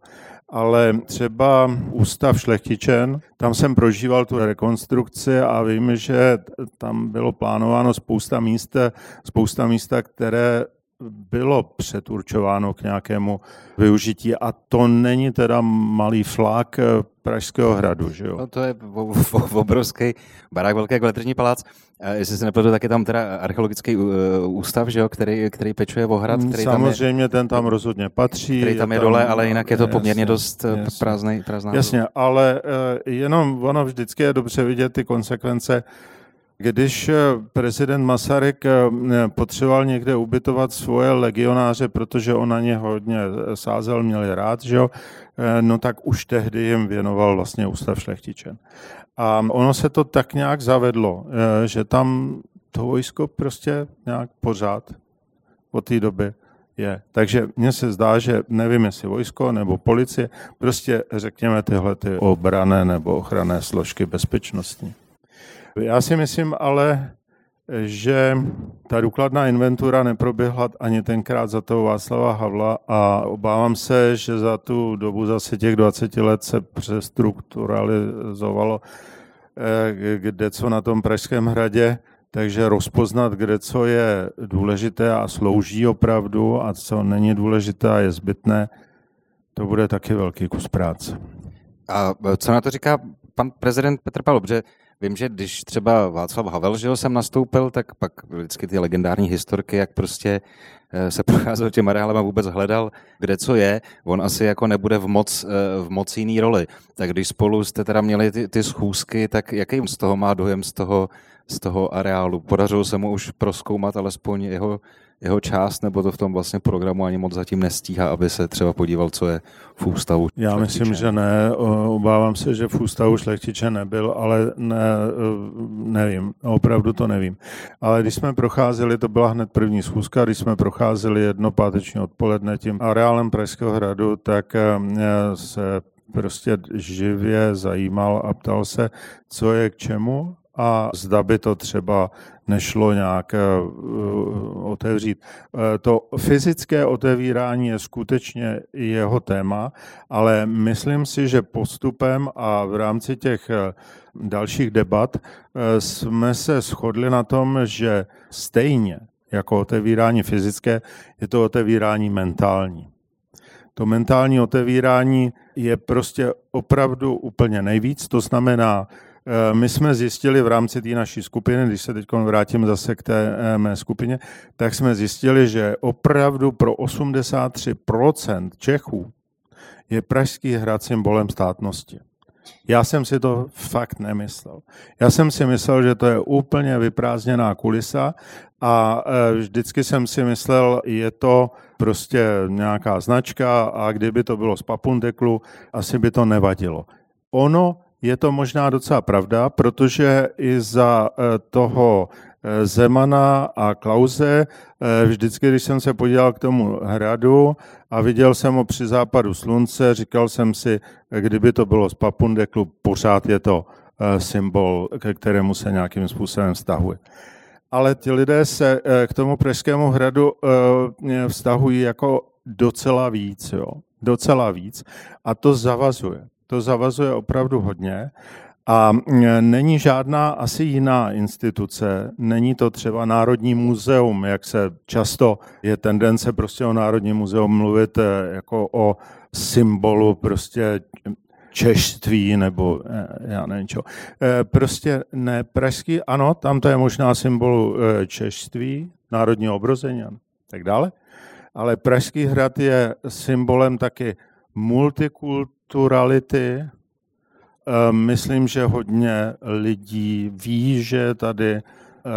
ale třeba ústav Šlechtičen, tam jsem prožíval tu rekonstrukci a vím, že tam bylo plánováno spousta míst, spousta místa, které bylo předurčováno k nějakému využití a to není teda malý flák eh, Pražského hradu, že jo? No to je obrovský barák, velký jako letržní palác. A jestli se nepletu, tak je tam teda archeologický uh, ústav, že jo, který, který pečuje o hrad. Který Samozřejmě tam je, ten tam rozhodně patří. Který tam je, je tam, dole, ale jinak je to poměrně jasně, dost eh, prázdný, prázdná. Jasně, ale jenom ono vždycky je dobře vidět ty konsekvence když eh, prezident Masaryk eh, potřeboval někde ubytovat svoje legionáře, protože on na ně hodně eh, sázel, měl rád, že jo, no tak už tehdy jim věnoval vlastně ústav šlechtičen. A ono se to tak nějak zavedlo, že tam to vojsko prostě nějak pořád od té doby je. Takže mně se zdá, že nevím, jestli vojsko nebo policie, prostě řekněme tyhle ty obrané nebo ochranné složky bezpečnostní. Já si myslím ale, že ta důkladná inventura neproběhla ani tenkrát za toho Václava Havla a obávám se, že za tu dobu zase těch 20 let se přestrukturalizovalo eh, kde co na tom Pražském hradě, takže rozpoznat, kde co je důležité a slouží opravdu a co není důležité a je zbytné, to bude taky velký kus práce. A co na to říká pan prezident Petr Pavel? Protože Vím, že když třeba Václav Havel, že jsem nastoupil, tak pak vždycky ty legendární historky, jak prostě eh, se procházel těm areálem a vůbec hledal, kde co je, on asi jako nebude v moc, eh, v moc jiný roli. Tak když spolu jste teda měli ty, ty schůzky, tak jaký z toho má dojem z toho, z toho areálu? Podařilo se mu už proskoumat alespoň jeho jeho část, nebo to v tom vlastně programu ani moc zatím nestíhá, aby se třeba podíval, co je v ústavu Já šlechtiče. myslím, že ne. Obávám se, že v ústavu šlechtiče nebyl, ale ne, nevím. Opravdu to nevím. Ale když jsme procházeli, to byla hned první schůzka, když jsme procházeli jedno páteční odpoledne tím areálem Pražského hradu, tak eh, se prostě živě zajímal a ptal se, co je k čemu a zda by to třeba nešlo nějak eh, otevřít. Eh, to fyzické otevírání je skutečně jeho téma, ale myslím si, že postupem a v rámci těch eh, dalších debat jsme se shodli na tom, že stejně jako otevírání fyzické, je to otevírání mentální. To mentální otevírání je prostě opravdu úplně nejvíc, to znamená Eh, my jsme zjistili v rámci té naší skupiny, když se teď vrátím zase k té eh, mé skupině, tak jsme zjistili, že opravdu pro 83% Čechů je Pražský hrad symbolem státnosti. Já jsem si to fakt nemyslel. Já jsem si myslel, že to je úplně vyprázdněná kulisa a eh, vždycky jsem si myslel, je to prostě nějaká značka a kdyby to bylo z Papundeklu, asi by to nevadilo. Ono je to možná docela pravda, protože i za eh, toho eh, Zemana a Klauze, eh, vždycky, když jsem se podíval k tomu hradu a viděl jsem ho při západu slunce, říkal jsem si, kdyby to bylo z Papundeklu, pořád je to symbol, ke kterému se nějakým způsobem vztahuje. Ale ti lidé se k tomu Pražskému hradu vztahují jako docela víc, jo. Docela víc. A to zavazuje. To zavazuje opravdu hodně. A není žádná asi jiná instituce, není to třeba Národní muzeum, jak se často je tendence prostě o Národní muzeum mluvit eh, jako o symbolu prostě češtví nebo eh, já nevím čo. Eh, prostě ne, pražský, ano, tam to je možná symbol češtví, národního obrození a tak dále, ale Pražský hrad je symbolem taky multikulturality, Ehm, myslím, že hodně lidí ví, že tady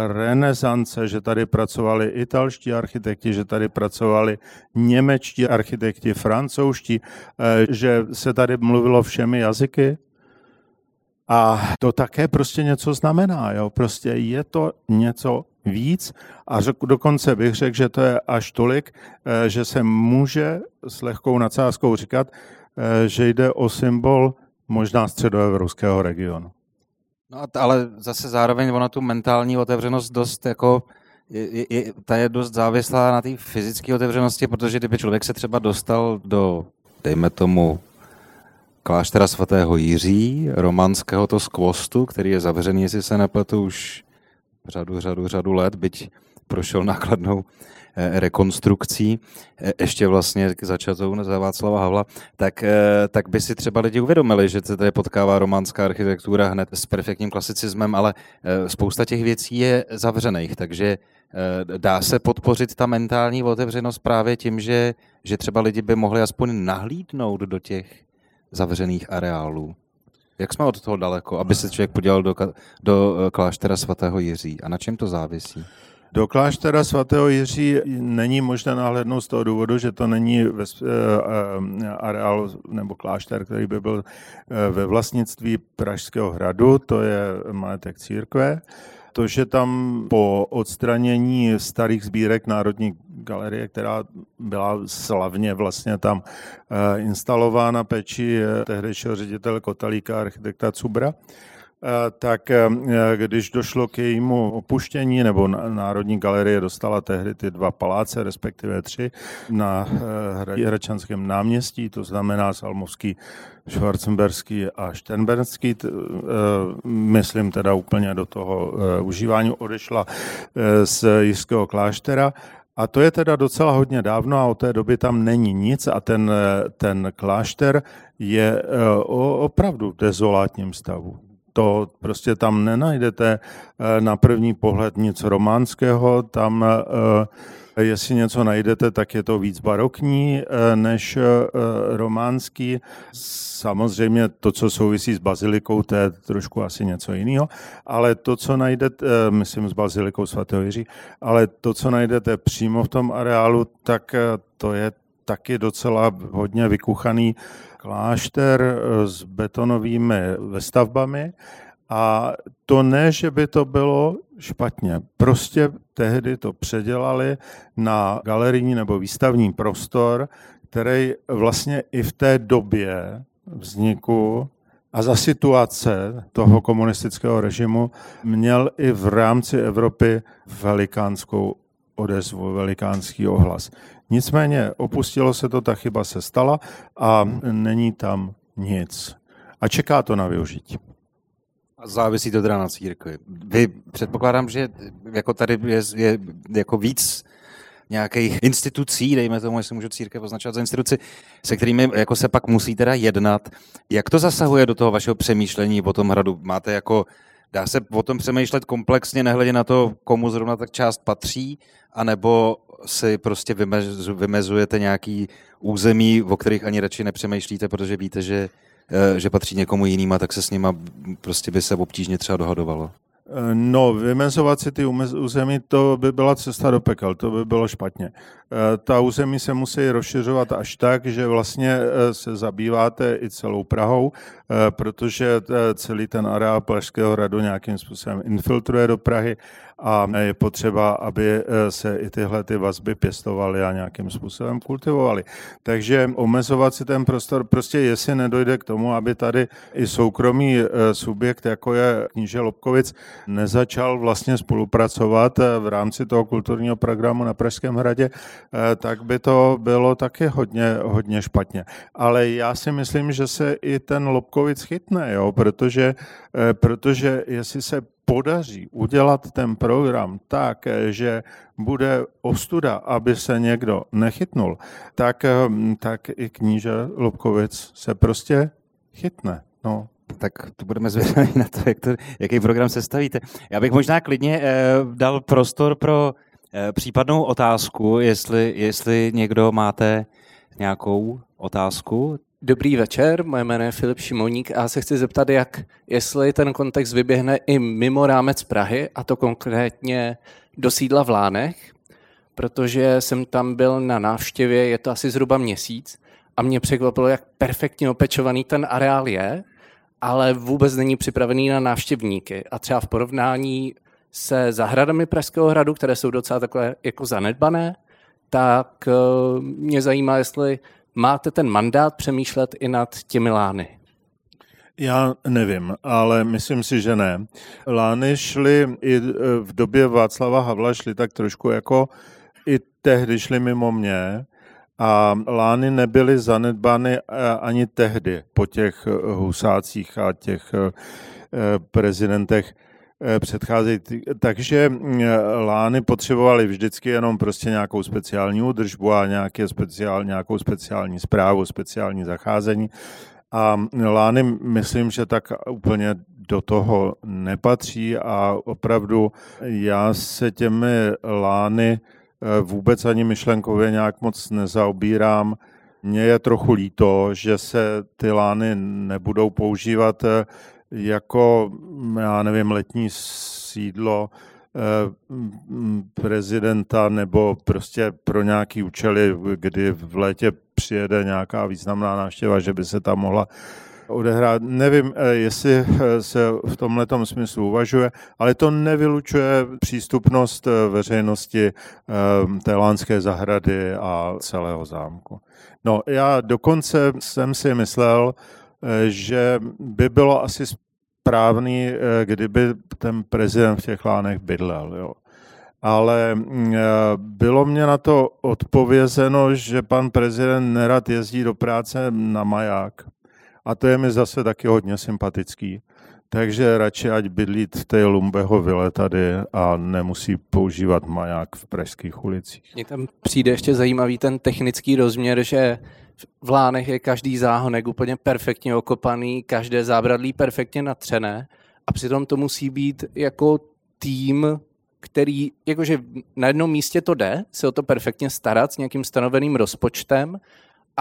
renesance, že tady pracovali italští architekti, že tady pracovali němečtí architekti, francouzští, eh, že se tady mluvilo všemi jazyky. A to také prostě něco znamená. Jo? Prostě je to něco víc a dokonce bych řekl, že to je až tolik, eh, že se může s lehkou nadsázkou říkat, eh, že jde o symbol možná středoevropského regionu. No ale zase zároveň ona tu mentální otevřenost dost jako je, je, ta je dost závislá na té fyzické otevřenosti, protože kdyby člověk se třeba dostal do, dejme tomu, kláštera svatého Jiří, románského to skvostu, který je zavřený, jestli se nepletu, už řadu, řadu, řadu let, byť prošel nákladnou Eh, rekonstrukcí, eh, ještě vlastně začatou za Václava Havla, tak, eh, tak by si třeba lidi uvědomili, že se tady potkává románská architektura hned s perfektním klasicismem, ale spousta těch věcí je zavřených, takže dá se podpořit ta mentální otevřenost právě tím, že, že třeba lidi by mohli aspoň nahlídnout do těch zavřených areálů. Jak jsme od toho daleko, aby se člověk podíval do, do kláštera svatého Jiří? A na čem to závisí? Do kláštera svatého Jiří není možné nahlédnout z toho důvodu, že to není ve, uh, areál nebo klášter, který by byl uh, ve vlastnictví Pražského hradu, to je majetek církve. To, že tam po odstranění starých sbírek Národní galerie, která byla slavně vlastně tam instalována peči tehdejšího ředitele Kotalíka, architekta Cubra, Eh, tak eh, když došlo k jejímu opuštění, nebo Národní galerie dostala tehdy ty dva paláce, respektive tři, na eh, Hračanském náměstí, to znamená Salmovský, Schwarzenberský a Šternberský, myslím teda úplně do toho užívání, odešla z Jižského kláštera. A to je teda docela hodně dávno a od té doby tam není nic a ten, ten klášter je opravdu v dezolátním stavu to prostě tam nenajdete eh, na první pohled nic románského, tam eh, jestli něco najdete, tak je to víc barokní eh, než románský. Samozřejmě to, co souvisí s bazilikou, to je trošku asi něco jiného, ale to, co najdete, myslím s bazilikou svatého Jiří, ale to, co najdete přímo v tom areálu, tak to je taky docela hodně vykuchaný klášter eh, s betonovými vestavbami a to ne, že by to bylo špatně. Prostě tehdy to předělali na galerijní nebo výstavní prostor, který vlastně i v té době vzniku a za situace toho komunistického režimu měl i v rámci Evropy velikánskou odezvu, velikánský ohlas. Nicméně opustilo se to, ta chyba se stala a není tam nic. A čeká to na využití. A závisí to teda na církvi. Vy předpokládám, že jako tady je, je jako víc nějakých institucí, dejme tomu, jestli můžu církev označovat za instituci, se kterými jako se pak musí teda jednat. Jak to zasahuje do toho vašeho přemýšlení o tom hradu? Máte jako, dá se o tom přemýšlet komplexně, nehledě na to, komu zrovna tak část patří, anebo si prostě vymezujete nějaký území, o kterých ani radši nepřemýšlíte, protože víte, že, eh, že patří někomu jiným a tak se s nima prostě by se obtížně třeba dohadovalo. Eh, no, vymezovat si ty území, to by byla cesta do pekel, to by bylo špatně. Eh, ta území se musí rozšiřovat až tak, že vlastně se zabýváte i celou Prahou, protože celý ten areál Pražského hradu nějakým způsobem infiltruje do Prahy a je potřeba, aby se i tyhle ty vazby pěstovaly a nějakým způsobem kultivovaly. Takže omezovat si ten prostor, prostě jestli nedojde k tomu, aby tady i soukromý subjekt, jako je kníže Lobkovic, nezačal vlastně spolupracovat v rámci toho kulturního programu na Pražském hradě, tak by to bylo taky hodně, hodně špatně. Ale já si myslím, že se i ten Lobkovic chytne, jo, protože, eh, protože jestli se podaří udělat ten program tak, že bude ostuda, aby se někdo nechytnul, tak, eh, tak i kníže Lobkovic se prostě chytne. No. Tak to budeme zvědaví na to, jak to, jaký program stavíte. Já bych možná klidně eh, dal prostor pro eh, případnou otázku, jestli, jestli někdo máte nějakou otázku. Dobrý večer, moje jméno je Filip Šimoník a já se chci zeptat, jak, jestli ten kontext vyběhne i mimo rámec Prahy, a to konkrétně do sídla v Lánech, protože jsem tam byl na návštěvě, je to asi zhruba měsíc, a mě překvapilo, jak perfektně opečovaný ten areál je, ale vůbec není připravený na návštěvníky. A třeba v porovnání se zahradami Pražského hradu, které jsou docela takové jako zanedbané, tak eh, mě zajímá, jestli máte ten mandát přemýšlet i nad těmi lány? Já nevím, ale myslím si, že ne. Lány šly i e, v době Václava Havla šly tak trošku jako i tehdy šly mimo mě a lány nebyly zanedbány e, ani tehdy po těch husácích a těch prezidentech předcházející. Takže lány potřebovaly vždycky jenom prostě nějakou speciální údržbu a nějaké speciál, nějakou speciální zprávu, speciální zacházení. A lány myslím, že tak úplně do toho nepatří a opravdu já se těmi lány eh, vůbec ani myšlenkově nějak moc nezaobírám. Mně je trochu líto, že se ty lány nebudou používat eh, jako, já nevím, letní sídlo eh, prezidenta nebo prostě pro nějaký účely, kdy v létě přijede nějaká významná návštěva, že by se tam mohla odehrát. Nevím, eh, jestli eh, se v tomhle smyslu uvažuje, ale to nevylučuje přístupnost veřejnosti té lánské zahrady a celého zámku. No, já dokonce jsem si myslel, že by bylo asi správný, eh, kdyby ten prezident v těch lánech bydlel. Jo. Ale mm, eh, bylo mě na to odpovězeno, že pan prezident nerad jezdí do práce na maják. A to je mi zase taky hodně sympatický. Takže radši ať bydlí v té Lumbeho vile tady a nemusí používat maják v pražských ulicích. Mně tam přijde ještě zajímavý ten technický rozměr, že v Lánech je každý záhonek úplně perfektně okopaný, každé zábradlí perfektně natřené a přitom to musí být jako tým, který, jakože na jednom místě to jde, se o to perfektně starat s nějakým stanoveným rozpočtem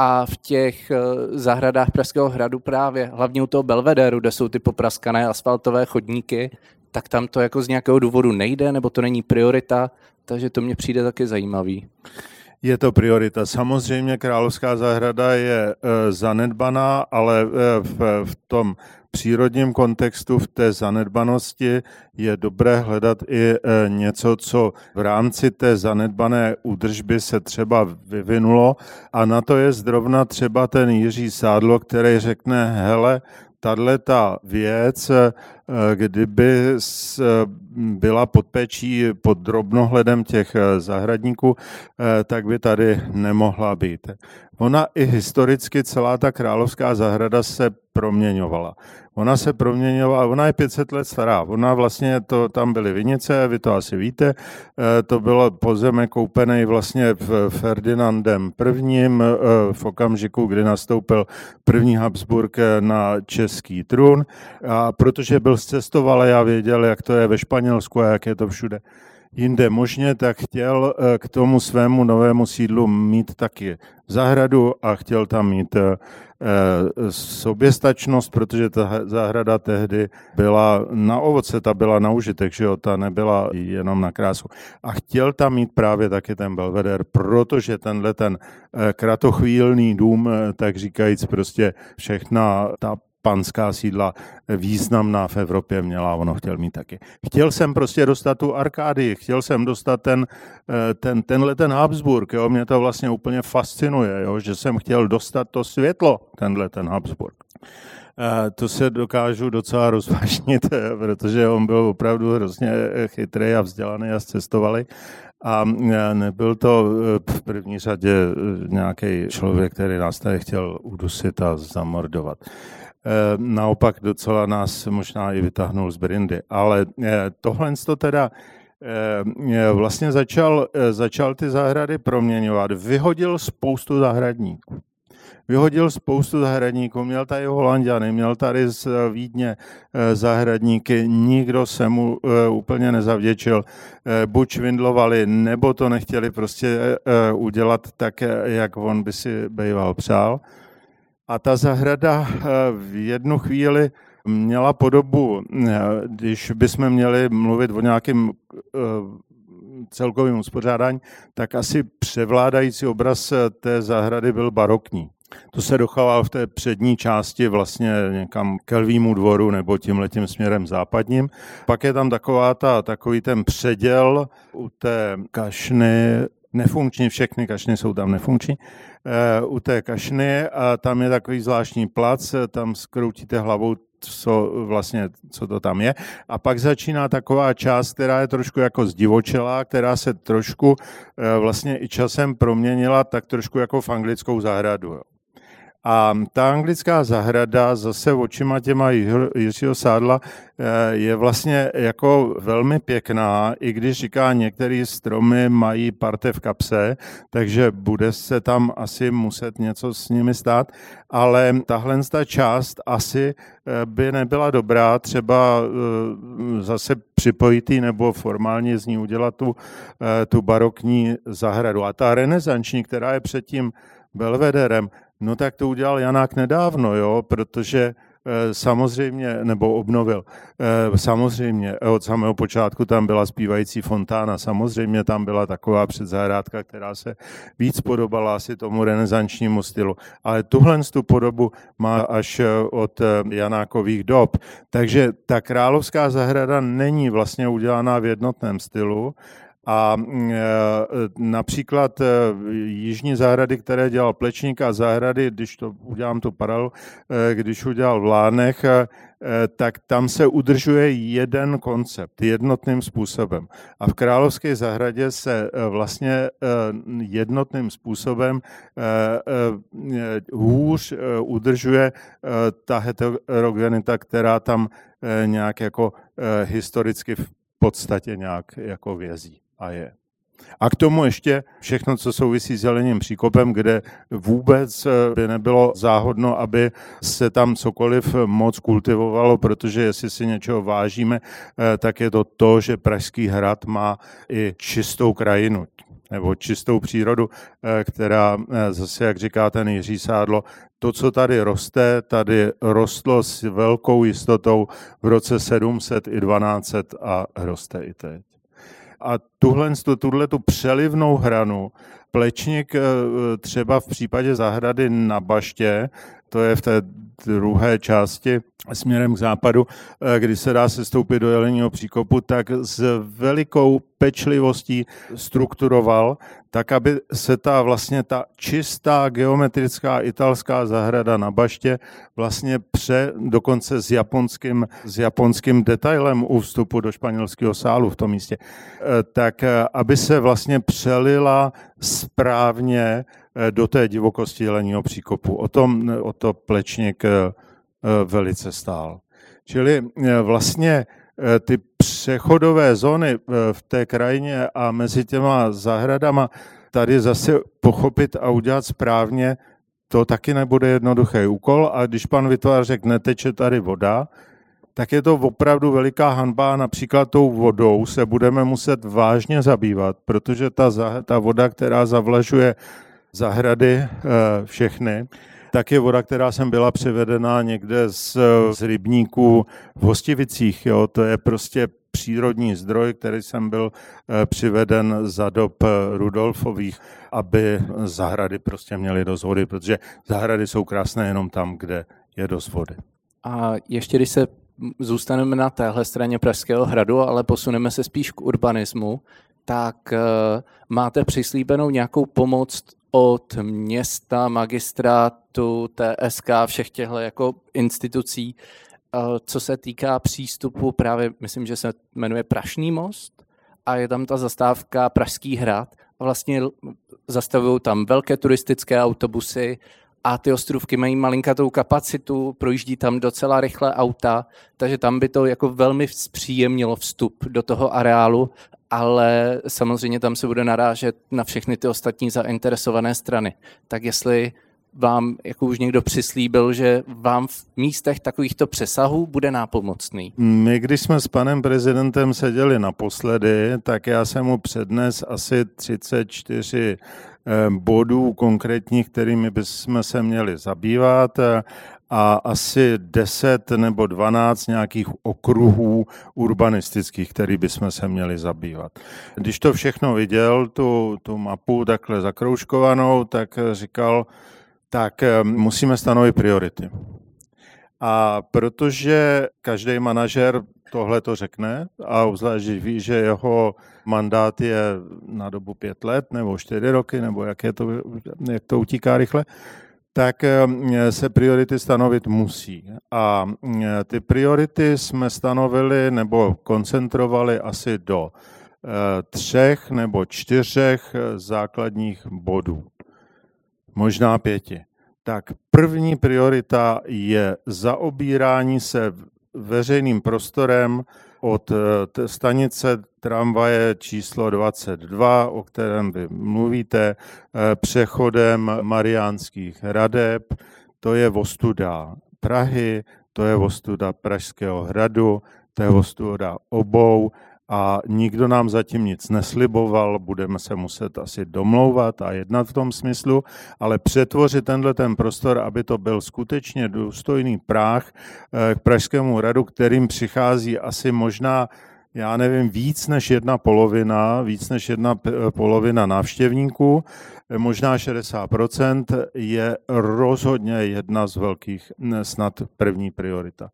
a v těch eh, zahradách Pražského hradu právě, hlavně u toho Belvederu, kde jsou ty popraskané asfaltové chodníky, tak tam to jako z nějakého důvodu nejde, nebo to není priorita, takže to mě přijde taky zajímavý. Je to priorita. Samozřejmě Královská zahrada je e, zanedbaná, ale e, v, v tom přírodním kontextu, v té zanedbanosti je dobré hledat i e, něco, co v rámci té zanedbané údržby se třeba vyvinulo a na to je zrovna třeba ten Jiří Sádlo, který řekne, hele, tahle ta věc, kdyby byla pod pečí, pod drobnohledem těch eh, zahradníků, eh, tak by tady nemohla být. Ona i historicky celá ta královská zahrada se proměňovala. Ona se proměňovala, ona je 500 let stará. Ona vlastně, to, tam byly vinice, vy to asi víte, eh, to bylo pozemek koupený vlastně Ferdinandem eh, v okamžiku, kdy nastoupil první Habsburg na český trůn. A protože byl zcestoval, já věděl, jak to je ve Španělsku a jak je to všude jinde možně, tak chtěl eh, k tomu svému novému sídlu mít taky zahradu a chtěl tam mít eh, soběstačnost, protože ta zahrada tehdy byla na ovoce, ta byla na užitek, že jo, ta nebyla jenom na krásu. A chtěl tam mít právě taky ten belveder, protože tenhle ten eh, kratochvílný dům, tak říkajíc prostě všechna ta panská sídla významná v Evropě měla, ono chtěl mít taky. Chtěl jsem prostě dostat tu Arkádii, chtěl jsem dostat ten, eh, ten, tenhle ten Habsburg, jo, mě to vlastně úplně fascinuje, jo, že jsem chtěl dostat to světlo, tenhle ten Habsburg. Eh, to se dokážu docela rozvážnit, eh, protože on byl opravdu hrozně chytrý a vzdělaný a cestovali. A nebyl to v první řadě nějaký člověk, který nás tady chtěl udusit a zamordovat. Eh, naopak docela nás možná i vytáhnul z Brindy. Ale eh, tohle to teda eh, vlastně začal, začal ty zahrady proměňovat. Vyhodil spoustu zahradníků. Vyhodil spoustu zahradníků, měl tady Holandiany, měl tady z Vídně zahradníky, nikdo se mu úplně nezavděčil. Buď švindlovali, nebo to nechtěli prostě udělat tak, jak on by si býval přál. A ta zahrada eh, v jednu chvíli měla podobu, eh, když bychom měli mluvit o nějakém eh, celkovém uspořádání, tak asi převládající obraz té zahrady byl barokní. To se dochovalo v té přední části vlastně někam k Elvímu dvoru nebo tím letím směrem západním. Pak je tam taková ta, takový ten předěl u té kašny, nefunkční, všechny kašny jsou tam nefunkční, Eh, u té kašny a tam je takový zvláštní plac, tam skroutíte hlavou, co vlastně, co to tam je. A pak začíná taková část, která je trošku jako zdivočelá, která se trošku eh, vlastně i časem proměnila tak trošku jako v anglickou zahradu. Jo. A ta anglická zahrada zase očima těma Jiřího Sádla eh, je vlastně jako velmi pěkná, i když říká, některé stromy mají parte v kapse, takže bude se tam asi muset něco s nimi stát, ale tahle ta část asi eh, by nebyla dobrá, třeba eh, zase připojit nebo formálně z ní udělat tu, tu barokní zahradu. A ta renesanční, která je předtím Belvederem, No tak to udělal Janák nedávno, jo, protože eh, samozřejmě, nebo obnovil, eh, samozřejmě od samého počátku tam byla zpívající fontána, samozřejmě tam byla taková předzahrádka, která se víc podobala asi tomu renesančnímu stylu, ale tuhle tu podobu má až eh, od Janákových dob. Takže ta královská zahrada není vlastně udělaná v jednotném stylu, a mm, e, například e, jižní zahrady, které dělal Plečník a zahrady, když to udělám tu paralelu, e, když udělal v Lánech, tak tam se udržuje jeden koncept jednotným způsobem. A v Královské zahradě se vlastně jednotným způsobem hůř udržuje ta heterogenita, která tam nějak jako historicky v podstatě nějak jako vězí a je. A k tomu ještě všechno, co souvisí s zelením příkopem, kde vůbec eh, by nebylo záhodno, aby se tam cokoliv moc kultivovalo, protože jestli si něčeho vážíme, eh, tak je to to, že Pražský hrad má i čistou krajinu nebo čistou přírodu, eh, která zase, jak říká ten Jiří Sádlo, to, co tady roste, tady rostlo s velkou jistotou v roce 700 i 1200 a roste i teď. A tuhle, tuhle tu přelivnou hranu plečník eh, třeba v případě zahrady na baště, to je v té druhé části směrem k západu, eh, kdy se dá sestoupit do jeleního příkopu, tak s velikou pečlivostí strukturoval, tak aby se ta vlastně ta čistá geometrická italská zahrada na baště vlastně pře, dokonce s japonským, s japonským detailem u vstupu do španělského sálu v tom místě, eh, tak eh, aby se vlastně přelila správně do té divokosti jeleního příkopu. O, tom, o to plečník velice stál. Čili vlastně ty přechodové zóny eh, v té krajině a mezi těma zahradama tady zase pochopit a udělat správně, to taky nebude jednoduchý úkol. A když pan vytvář řekne, neteče tady voda, tak je to opravdu veliká hanba. Například tou vodou se budeme muset vážně zabývat, protože ta, ta voda, která zavlažuje zahrady eh, všechny, tak je voda, která jsem byla přivedena někde z, z rybníků v Hostivicích. Jo. To je prostě přírodní zdroj, který jsem byl eh, přiveden za dob eh, Rudolfových, aby zahrady prostě měly dost vody, protože zahrady jsou krásné jenom tam, kde je dost vody. A ještě když se zůstaneme na téhle straně Pražského hradu, ale posuneme se spíš k urbanismu, tak máte přislíbenou nějakou pomoc od města, magistrátu, TSK, všech těchto jako institucí, uh, co se týká přístupu právě, myslím, že se jmenuje Prašný most a je tam ta zastávka Pražský hrad. A vlastně zastavují tam velké turistické autobusy a ty ostrůvky mají malinkatou kapacitu, projíždí tam docela rychle auta, takže tam by to jako velmi zpříjemnilo vstup do toho areálu, ale samozřejmě tam se bude narážet na všechny ty ostatní zainteresované strany. Tak jestli vám jako už někdo přislíbil, že vám v místech takovýchto přesahů bude nápomocný? My, když jsme s panem prezidentem seděli naposledy, tak já jsem mu přednes asi 34 eh, bodů konkrétních, kterými bychom se měli zabývat a asi 10 nebo 12 nějakých okruhů urbanistických, který bychom se měli zabývat. Když to všechno viděl, tu, tu mapu takhle zakroužkovanou, tak říkal, tak eh, musíme stanovit priority. A protože každý manažer tohle to řekne a obzvlášť, ví, že jeho mandát je na dobu pět let nebo čtyři roky, nebo jak, je to, jak to utíká rychle, tak eh, se priority stanovit musí. A eh, ty priority jsme stanovili nebo koncentrovali asi do třech nebo čtyřech základních bodů možná pěti. Tak první priorita je zaobírání se veřejným prostorem od eh, stanice tramvaje číslo 22, o kterém vy mluvíte, eh, přechodem Mariánských hradeb. To je vostuda Prahy, to je vostuda Pražského hradu, to je vostuda obou a nikdo nám zatím nic nesliboval, budeme se muset asi domlouvat a jednat v tom smyslu, ale přetvořit tenhle ten prostor, aby to byl skutečně důstojný práh eh, k Pražskému radu, kterým přichází asi možná já nevím, víc než jedna polovina, víc než jedna polovina návštěvníků, eh, možná 60%, je rozhodně jedna z velkých, snad první priorita.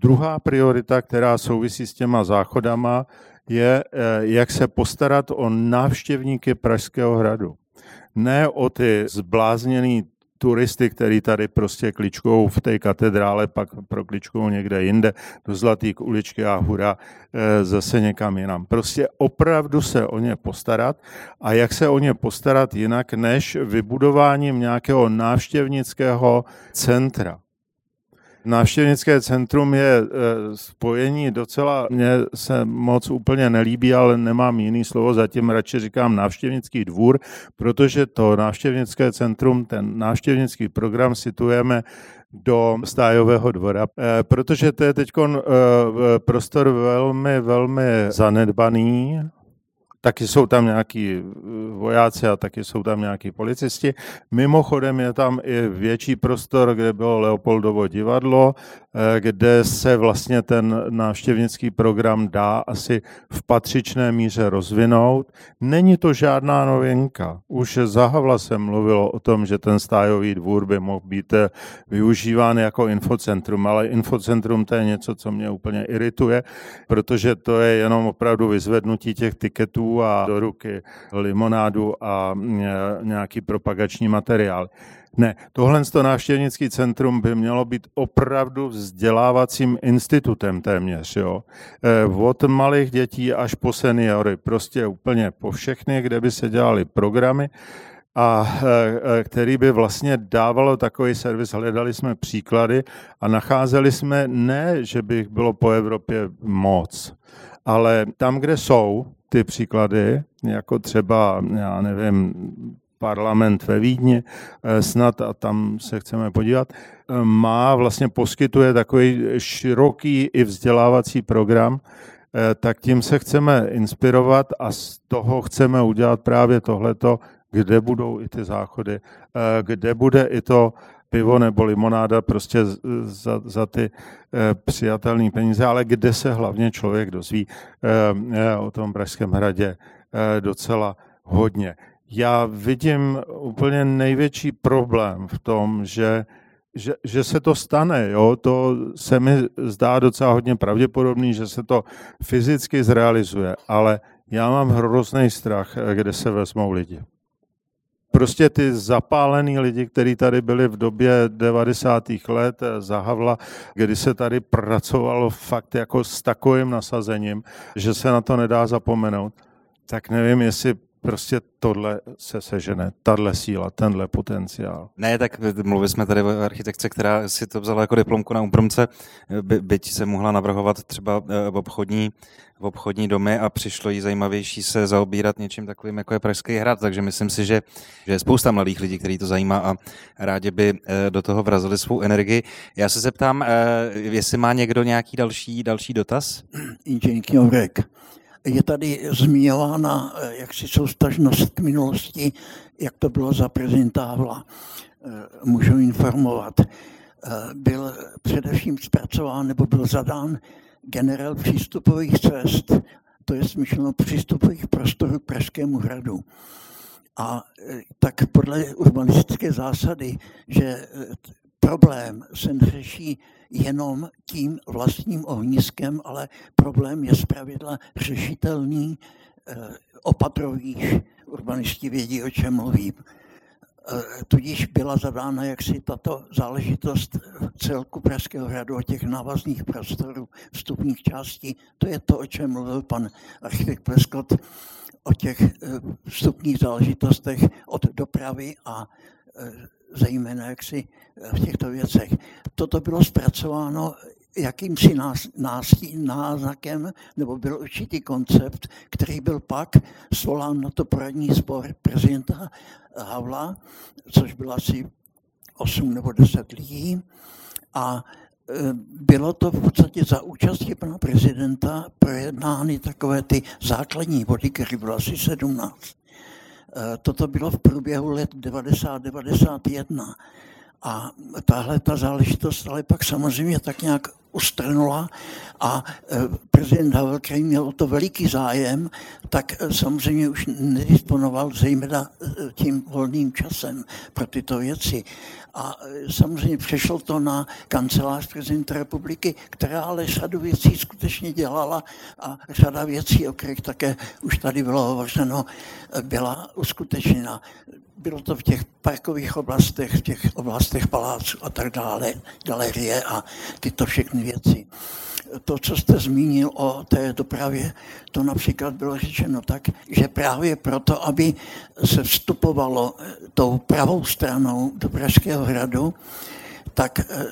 Druhá priorita, která souvisí s těma záchodama, je, eh, jak se postarat o návštěvníky Pražského hradu. Ne o ty zblázněný turisty, který tady prostě kličkou v té katedrále, pak pro kličkou někde jinde, do Zlatý uličky a hura eh, zase někam jinam. Prostě opravdu se o ně postarat a jak se o ně postarat jinak, než vybudováním nějakého návštěvnického centra. Návštěvnické centrum je eh, spojení docela, mně se moc úplně nelíbí, ale nemám jiný slovo, zatím radši říkám návštěvnický dvůr, protože to návštěvnické centrum, ten návštěvnický program situujeme do stájového dvora, eh, protože to je teď eh, prostor velmi, velmi zanedbaný, taky jsou tam nějaký eh, vojáci a taky jsou tam nějaký policisti. Mimochodem je tam i větší prostor, kde bylo Leopoldovo divadlo, Eh, kde se vlastně ten návštěvnický program dá asi v patřičné míře rozvinout. Není to žádná novinka. Už za Havla se mluvilo o tom, že ten stájový dvůr by mohl být eh, využíván jako infocentrum, ale infocentrum to je něco, co mě úplně irituje, protože to je jenom opravdu vyzvednutí těch tiketů a do ruky limonádu a mm, eh, nějaký propagační materiál. Ne, tohle to návštěvnický centrum by mělo být opravdu vzdělávacím institutem téměř. Jo. Eh, od malých dětí až po seniory, prostě úplně po všechny, kde by se dělaly programy a eh, který by vlastně dávalo takový servis. Hledali jsme příklady a nacházeli jsme ne, že by bylo po Evropě moc, ale tam, kde jsou ty příklady, jako třeba, já nevím, parlament ve Vídni eh, snad a tam se chceme podívat, eh, má vlastně poskytuje takový široký i vzdělávací program, eh, tak tím se chceme inspirovat a z toho chceme udělat právě tohleto, kde budou i ty záchody, kde bude i to pivo nebo limonáda prostě za, za ty přijatelné peníze, ale kde se hlavně člověk dozví o tom Pražském hradě docela hodně já vidím úplně největší problém v tom, že že, že se to stane, jo, to se mi zdá docela hodně pravděpodobný, že se to fyzicky zrealizuje, ale já mám hrozný strach, kde se vezmou lidi. Prostě ty zapálený lidi, kteří tady byli v době 90. let za Havla, kdy se tady pracovalo fakt jako s takovým nasazením, že se na to nedá zapomenout, tak nevím, jestli prostě tohle se sežene, tahle síla, tenhle potenciál. Ne, tak mluvili jsme tady o architekce, která si to vzala jako diplomku na úpromce, by, byť se mohla navrhovat třeba v obchodní, v obchodní domy a přišlo jí zajímavější se zaobírat něčím takovým, jako je Pražský hrad, takže myslím si, že, že je spousta mladých lidí, který to zajímá a rádi by eh, do toho vrazili svou energii. Já se zeptám, eh, jestli má někdo nějaký další, další dotaz? Inženýr Orek je tady zmiňována eh, jaksi soustažnost minulosti, jak to bylo za prezidenta Havla. Eh, můžu informovat. Eh, byl především zpracován nebo byl zadán generál přístupových cest, to je smyšleno přístupových prostorů k Pražskému hradu. A tak podle urbanistické zásady, že problém se neřeší jenom tím vlastním ohniskem, ale problém je zpravidla řešitelný, eh, opatrových, urbanisti vědí, o čem mluvím. Eh, tudíž byla zadána jaksi tato záležitost celku Pražského hradu a těch návazných prostorů, vstupních částí. To je to, o čem mluvil pan architekt Pleskot, o těch eh, vstupních záležitostech od dopravy a zejména jaksi v těchto věcech. Toto bylo zpracováno jakýmsi náznakem, nebo byl určitý koncept, který byl pak svolán na to poradní sbor prezidenta Havla, což bylo asi 8 nebo 10 lidí. A e, bylo to v podstatě za účasti pana prezidenta projednány takové ty základní body, které bylo asi 17. E, toto bylo v průběhu let 90-91. A tahle ta záležitost ale pak samozřejmě tak nějak ustrnula a e, prezident Havel, který měl o to veliký zájem, tak e, samozřejmě už nedisponoval zejména e, tím volným časem pro tyto věci. A samozřejmě přešlo to na kancelář prezidenta republiky, která ale řadu věcí skutečně dělala a řada věcí, o kterých také už tady bylo hovořeno, byla uskutečněna bylo to v těch parkových oblastech, v těch oblastech paláců a tak dále, galerie a tyto všechny věci. To, co jste zmínil o té dopravě, to například bylo řečeno tak, že právě proto, aby se vstupovalo tou pravou stranou do Pražského hradu, tak eh,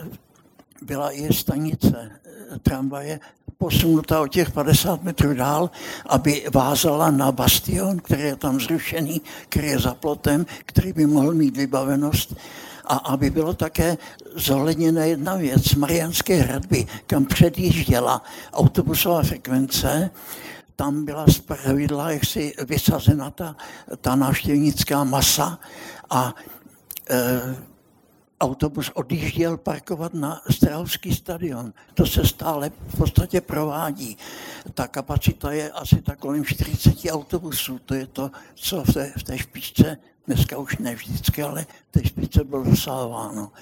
byla i stanice eh, tramvaje posunuta o těch 50 metrů dál, aby vázala na bastion, který je tam zrušený, který je za plotem, který by mohl mít vybavenost. A aby bylo také zohledněna jedna věc, Marianské hradby, kam předjížděla autobusová frekvence, tam byla z pravidla jaksi vysazena ta, ta návštěvnická masa a e, autobus odjížděl parkovat na Strahovský stadion. To se stále v podstatě provádí. Ta kapacita je asi tak kolem 40 autobusů. To je to, co v té, v té špičce, dneska už ne vždycky, ale v té špičce bylo dosahováno.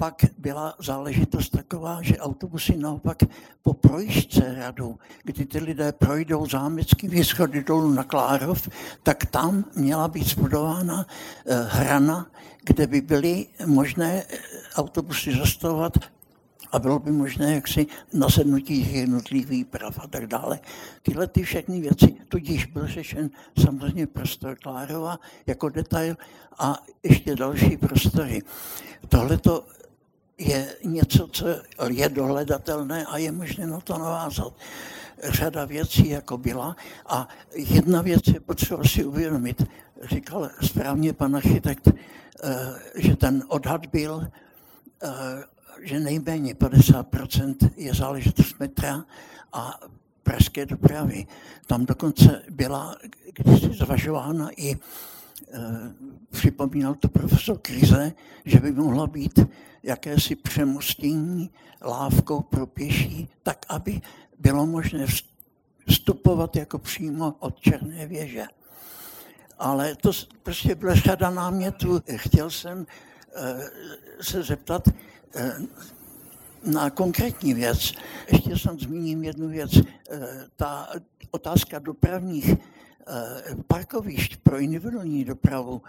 Pak byla záležitost taková, že autobusy naopak po projížďce radu, kdy ty lidé projdou zámeckými schody dolů na Klárov, tak tam měla být zbudována eh, hrana, kde by byly možné eh, autobusy zastavovat a bylo by možné jaksi nasednutí jednotlivých práv a tak dále. Tyhle ty všechny věci, tudíž byl řešen samozřejmě prostor Klárova jako detail a ještě další prostory. Tohle to je něco, co je dohledatelné a je možné na to navázat. Řada věcí jako byla a jedna věc je potřeba si uvědomit. Říkal správně pan architekt, eh, že ten odhad byl, eh, že nejméně 50% je záležitost metra a pražské dopravy. Tam dokonce byla když zvažována i připomínal to profesor Krize, že by mohla být jakési přemostění lávkou pro pěší, tak aby bylo možné vstupovat jako přímo od Černé věže. Ale to prostě byla řada námětů. Chtěl jsem se zeptat na konkrétní věc. Ještě jsem zmíním jednu věc. Ta otázka dopravních parkovišť pro individuální dopravu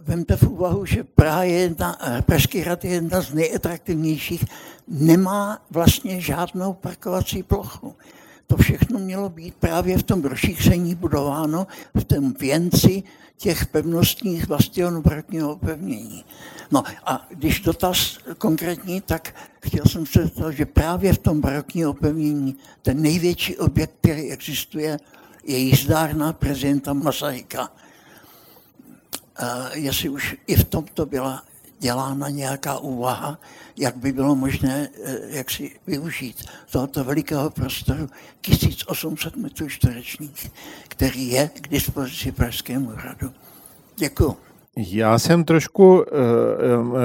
Vemte v úvahu, že Praha je jedna, Pražský hrad je jedna z nejatraktivnějších, nemá vlastně žádnou parkovací plochu. To všechno mělo být právě v tom rozšíření budováno, v tom věnci těch pevnostních bastionů barokního opevnění. No a když dotaz konkrétní, tak chtěl jsem se zeptat, že právě v tom barokním opevnění ten největší objekt, který existuje, je jízdárna prezidenta Masaryka. Jestli už i v tomto byla dělána nějaká úvaha, jak by bylo možné eh, jak si využít tohoto velikého prostoru 1800 metrů čtverečních, který je k dispozici Pražskému hradu. Děkuji. Já jsem trošku uh, uh,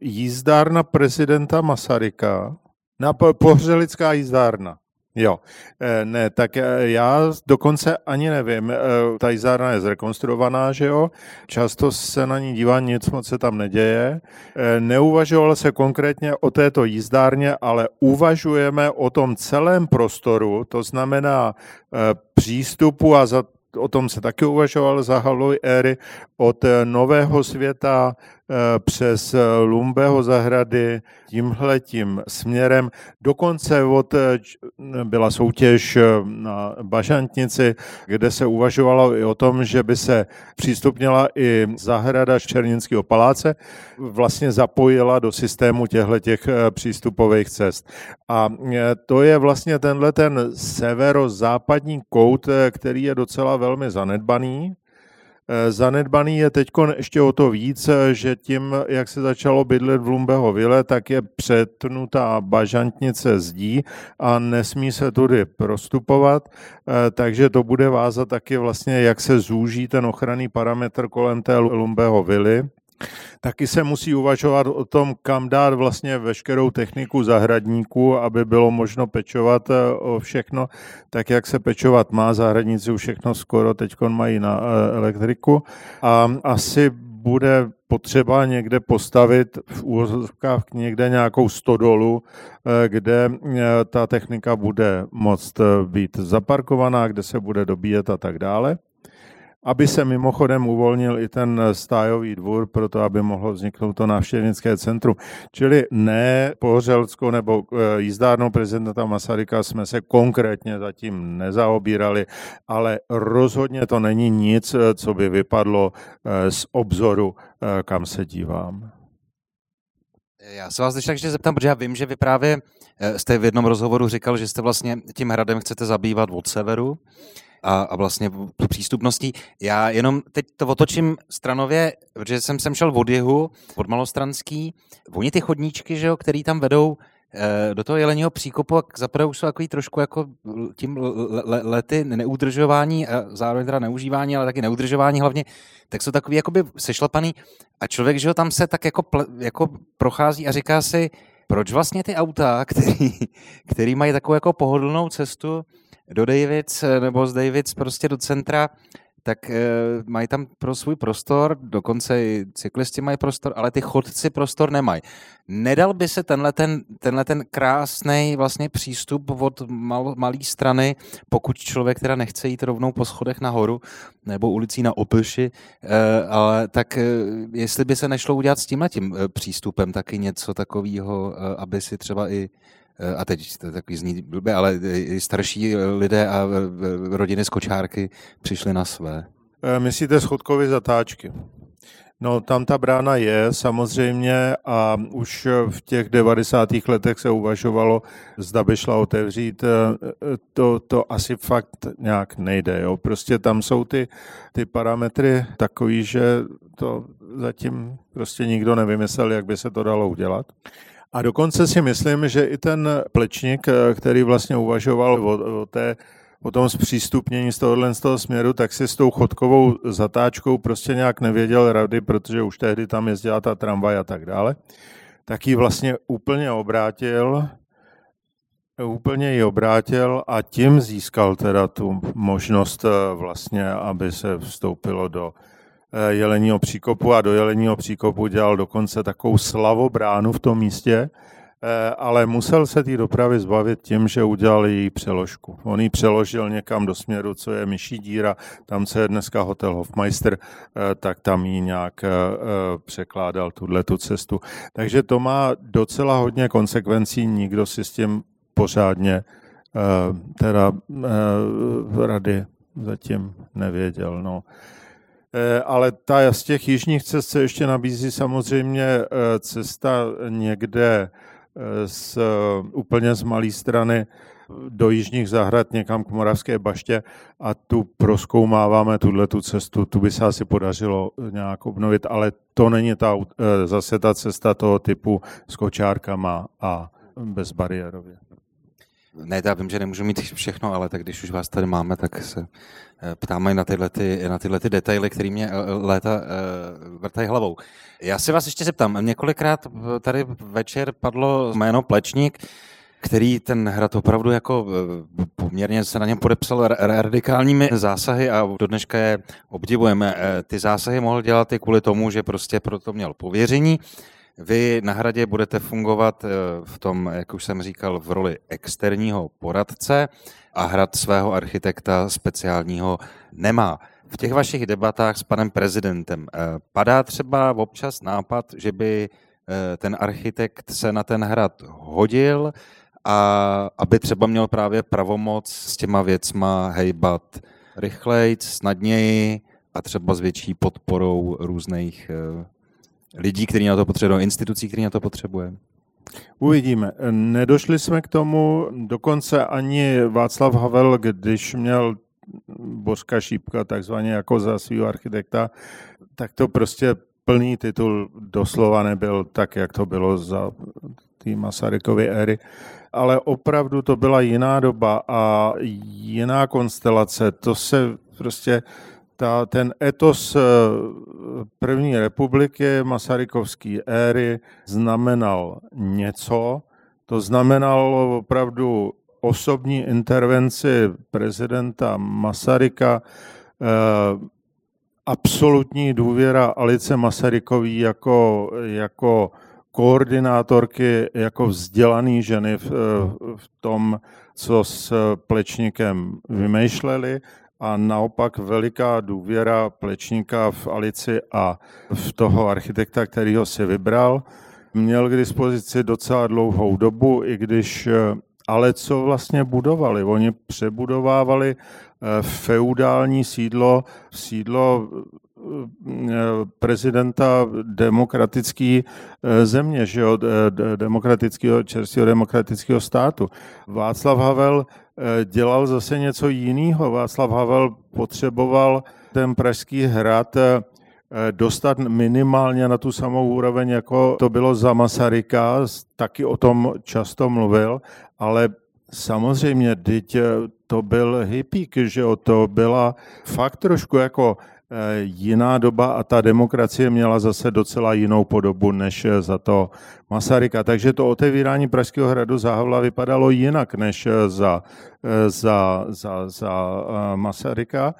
jízdárna prezidenta Masaryka, na pohřelická jízdárna. Jo, eh, ne, tak eh, já dokonce ani nevím, eh, ta jízdárna je zrekonstruovaná, že jo, často se na ní dívá, nic moc se tam neděje. Neuvažovalo se konkrétně o této jízdárně, ale uvažujeme o tom celém prostoru, to znamená přístupu a za o tom se taky uvažoval za Halovy éry, od Nového světa přes eh, Lumbeho zahrady tímhle tím směrem. Dokonce od, eh, byla soutěž na Bažantnici, kde se uvažovalo i o tom, že by se přístupnila i zahrada Černínského paláce, vlastně zapojila do systému těchto těch přístupových cest. A to je vlastně tenhle ten severozápadní kout, který je docela velmi zanedbaný, Eh, zanedbaný je teď ještě o to víc, eh, že tím, jak se začalo bydlet v Lumbeho vile, tak je přetnutá bažantnice zdí a nesmí se tudy prostupovat, eh, takže to bude vázat taky vlastně, jak se zúží ten ochranný parametr kolem té Lumbeho vily. Taky se musí uvažovat o tom, kam dát vlastně veškerou techniku zahradníků, aby bylo možno pečovat eh, o všechno, tak jak se pečovat má. Zahradníci už všechno skoro teď mají na eh, elektriku. A asi bude potřeba někde postavit v úvozovkách někde nějakou stodolu, eh, kde ta technika bude moct být zaparkovaná, kde se bude dobíjet a tak dále aby se mimochodem uvolnil i ten stájový dvůr, proto aby mohlo vzniknout to návštěvnické centrum. Čili ne Pohořelskou nebo eh, jízdárnou prezidenta Masaryka jsme se konkrétně zatím nezaobírali, ale rozhodně to není nic, eh, co by vypadlo eh, z obzoru, kam se dívám. Já se vás ještě zeptám, protože já vím, že vy právě jste v jednom rozhovoru říkal, že jste vlastně tím hradem chcete zabývat od severu a, a vlastně přístupností. Já jenom teď to otočím stranově, protože jsem sem šel od jihu, od Malostranský. Oni ty chodníčky, že jo, který tam vedou eh, do toho jeleního příkopu, a zaprvé jsou takový trošku jako tím lety neudržování, a zároveň teda neužívání, ale taky neudržování hlavně, tak jsou takový jakoby sešlapaný a člověk, že ho tam se tak jako, jako prochází a říká si, proč vlastně ty auta, který, který mají takovou jako pohodlnou cestu, do Davids eh, nebo z Davids prostě do centra, tak e, mají tam pro svůj prostor, dokonce i cyklisti mají prostor, ale ty chodci prostor nemají. Nedal by se tenhle ten, tenhle ten krásný vlastně přístup od mal, malé strany, pokud člověk teda nechce jít rovnou po schodech nahoru nebo ulicí na Opilši, e, ale tak e, jestli by se nešlo udělat s tímhletím přístupem taky něco takového, aby si třeba i Eh, a teď to takový zní blbě, ale i starší lidé a rodiny z kočárky přišli na své. Eh, myslíte schodkové zatáčky? No, tam ta brána je samozřejmě a už v těch 90. letech se uvažovalo, zda by šla otevřít. Eh, to, to asi fakt nějak nejde. Jo? Prostě tam jsou ty, ty parametry takový, že to zatím prostě nikdo nevymyslel, jak by se to dalo udělat. A dokonce si myslím, že i ten plečník, eh, který vlastně uvažoval o, o té o tom zpřístupnění z tohohle z toho směru, tak si s tou chodkovou zatáčkou prostě nějak nevěděl rady, protože už tehdy tam jezdila ta tramvaj a tak dále. Tak ji vlastně úplně obrátil, úplně ji obrátil a tím získal teda tu možnost eh, vlastně, aby se vstoupilo do Jeleního příkopu a do Jeleního příkopu dělal dokonce takovou slavobránu v tom místě, Eh, ale musel se té dopravy zbavit tím, že udělal její přeložku. On ji přeložil někam do směru, co je myší díra, tam, co je dneska hotel Hofmeister, eh, tak tam ji nějak eh, překládal tuhle tu cestu. Takže to má docela hodně konsekvencí, nikdo si s tím pořádně teda rady zatím nevěděl. No. Ale ta z těch jižních cest se ještě nabízí samozřejmě cesta někde z, úplně z malé strany do jižních zahrad někam k Moravské baště a tu proskoumáváme tuhle tu cestu, tu by se asi podařilo nějak obnovit, ale to není ta, eh, zase ta cesta toho typu s kočárkama a bezbariérově. Ne, já vím, že nemůžu mít všechno, ale tak když už vás tady máme, tak se eh, ptáme na tyhle, ty, na tyhle ty detaily, které mě eh, léta vrtají hlavou. Já si vás ještě zeptám, několikrát tady večer padlo jméno Plečník, který ten hrad opravdu jako eh, poměrně se na něm podepsal radikálními zásahy a do dneška je obdivujeme. Eh, ty zásahy mohl dělat i kvůli tomu, že prostě proto měl pověření. Vy na hradě budete fungovat eh, v tom, jak už jsem říkal, v roli externího poradce a hrad svého architekta speciálního nemá. V těch vašich debatách s panem prezidentem eh, padá třeba občas nápad, že by eh, ten architekt se na ten hrad hodil a aby třeba měl právě pravomoc s těma věcma hejbat rychleji, snadněji a třeba s větší podporou různých lidí, kteří na to potřebují, institucí, kteří na to potřebuje. Uvidíme. Nedošli jsme k tomu, dokonce ani Václav Havel, když měl Bořka Šípka, takzvaně jako za svého architekta, tak to prostě plný titul doslova nebyl tak, jak to bylo za té Masarykovy éry. Ale opravdu to byla jiná doba a jiná konstelace. To se prostě ta, ten etos eh, první republiky Masarykovské éry znamenal něco, to znamenalo opravdu osobní intervenci prezidenta Masaryka, eh, absolutní důvěra Alice Masarykový jako, jako koordinátorky, jako vzdělaný ženy v, eh, v tom, co s Plečníkem vymýšleli a naopak veliká důvěra Plečníka v Alici a v toho architekta, který ho si vybral. Měl k dispozici docela dlouhou dobu, i když eh, ale co vlastně budovali? Oni přebudovávali eh, feudální sídlo, sídlo prezidenta demokratické eh, země, že jo, demokratického, čerstvého demokratického státu. Václav Havel dělal zase něco jiného. Václav Havel potřeboval ten pražský hrad dostat minimálně na tu samou úroveň, jako to bylo za Masaryka, taky o tom často mluvil, ale samozřejmě, teď eh, to byl hippík, že jo, to byla fakt trošku jako eh, jiná doba a ta demokracie měla zase docela jinou podobu než eh, za to Masaryka. Takže to otevírání Pražského hradu za Havla vypadalo jinak než za, za, za, za Masaryka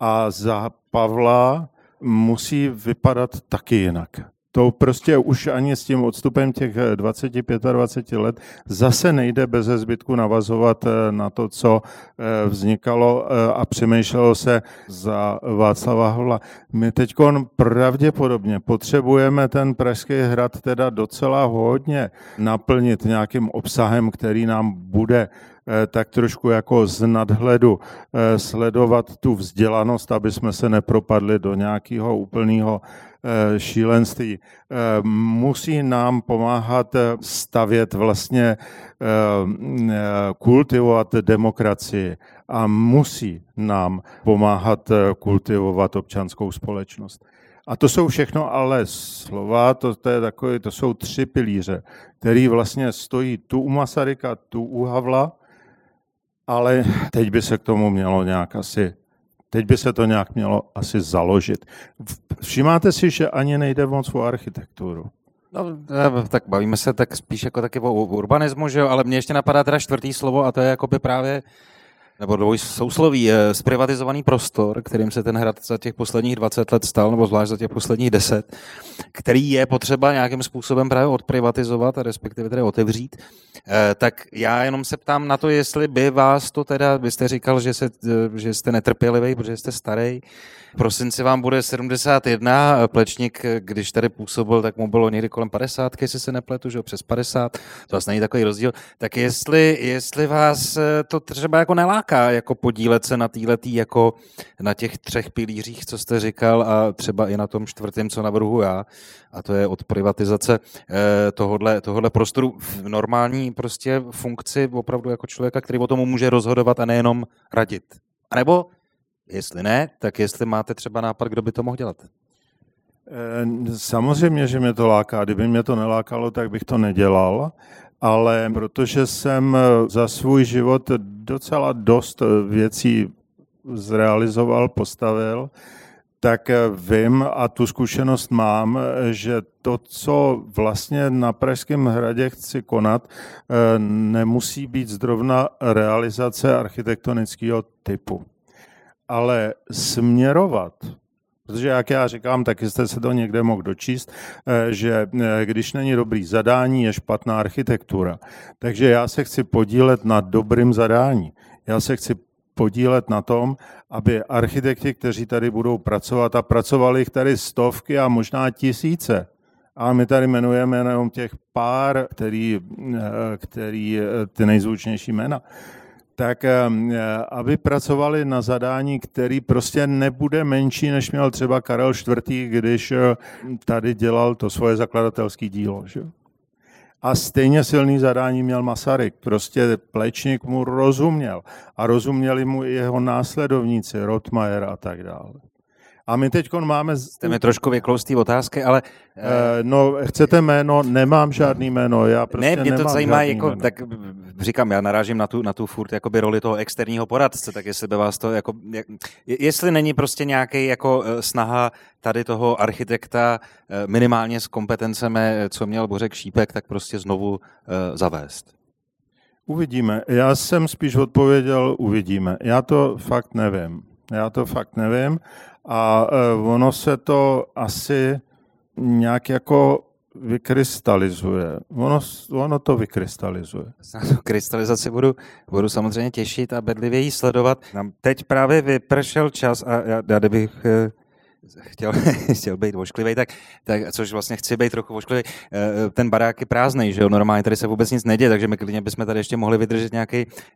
a za Pavla musí vypadat taky jinak to prostě už ani s tím odstupem těch 20-25 let zase nejde bez zbytku navazovat eh, na to, co eh, vznikalo eh, a přemýšlelo se za Václava Havla. My teď pravděpodobně potřebujeme ten Pražský hrad teda docela hodně naplnit nějakým obsahem, který nám bude tak trošku jako z nadhledu sledovat tu vzdělanost, aby jsme se nepropadli do nějakého úplného Eh, šílenství. Eh, musí nám pomáhat eh, stavět vlastně, kultivovat demokracii a musí nám pomáhat kultivovat občanskou společnost. A to jsou všechno ale slova, to, to, je takový, to jsou tři pilíře, který vlastně stojí tu u Masaryka, tu u Havla, ale teď by se k tomu mělo nějak asi Teď by se to nějak mělo asi založit. Všimáte si, že ani nejde moc o architekturu. No, tak bavíme se tak spíš jako taky o urbanismu, že jo? ale mě ještě napadá teda čtvrtý slovo a to je jakoby právě nebo dvoj sousloví, eh, zprivatizovaný prostor, kterým se ten hrad za těch posledních 20 let stal, nebo zvlášť za těch posledních 10, který je potřeba nějakým způsobem právě odprivatizovat, a respektive tedy otevřít, eh, tak já jenom se ptám na to, jestli by vás to teda, vy jste říkal, že, se, eh, že jste netrpělivý, protože jste starý, prosinci vám bude 71, Plečník, když tady působil, tak mu bylo někdy kolem 50, jestli se nepletu, že přes 50, to vlastně není takový rozdíl. Tak jestli, jestli vás to třeba jako neláká, jako podílet se na týletý, jako na těch třech pilířích, co jste říkal, a třeba i na tom čtvrtém, co navrhu já, a to je od privatizace eh, tohohle, tohohle prostoru v normální prostě funkci opravdu jako člověka, který o tom může rozhodovat a nejenom radit. A nebo Jestli ne, tak jestli máte třeba nápad, kdo by to mohl dělat? Eh, samozřejmě, že mě to láká. Kdyby mě to nelákalo, tak bych to nedělal. Ale protože jsem za svůj život docela dost věcí zrealizoval, postavil, tak vím a tu zkušenost mám, že to, co vlastně na Pražském hradě chci konat, eh, nemusí být zrovna realizace architektonického typu ale směrovat, protože jak já říkám, tak jste se to někde mohl dočíst, eh, že eh, když není dobrý zadání, je špatná architektura. Takže já se chci podílet na dobrým zadání. Já se chci podílet na tom, aby architekti, kteří tady budou pracovat, a pracovali jich tady stovky a možná tisíce, a my tady jmenujeme jenom těch pár, který, eh, který ty nejzvučnější jména, tak eh, aby pracovali na zadání, který prostě nebude menší, než měl třeba Karel IV., když eh, tady dělal to svoje zakladatelské dílo. Že? A stejně silný zadání měl Masaryk. Prostě Plečník mu rozuměl. A rozuměli mu i jeho následovníci, Rotmajer a tak dále. A my teď máme... Jste mi trošku vykloustý otázky, ale... Uh, no, chcete jméno? Nemám žádný jméno. Já prostě ne, mě to zajímá, jako, jméno. tak říkám, já narážím na tu, na tu furt jakoby roli toho externího poradce, tak jestli by vás to, jako, jestli není prostě nějaký jako eh, snaha tady toho architekta minimálně s kompetencemi, co měl Bořek Šípek, tak prostě znovu uh, zavést. Uvidíme. Já jsem spíš odpověděl, uvidíme. Já to fakt nevím. Já to fakt nevím a e, ono se to asi nějak jako vykrystalizuje. Ono, ono to vykrystalizuje. Na tu krystalizaci budu, budu samozřejmě těšit a bedlivě ji sledovat. Nám teď právě vypršel čas a já, já kdybych e, chtěl, chtěl být ošklivý, tak, tak, což vlastně chci být trochu ošklivý. Eh, ten barák je prázdný, že jo, normálně tady se vůbec nic neděje, takže my klidně bychom tady ještě mohli vydržet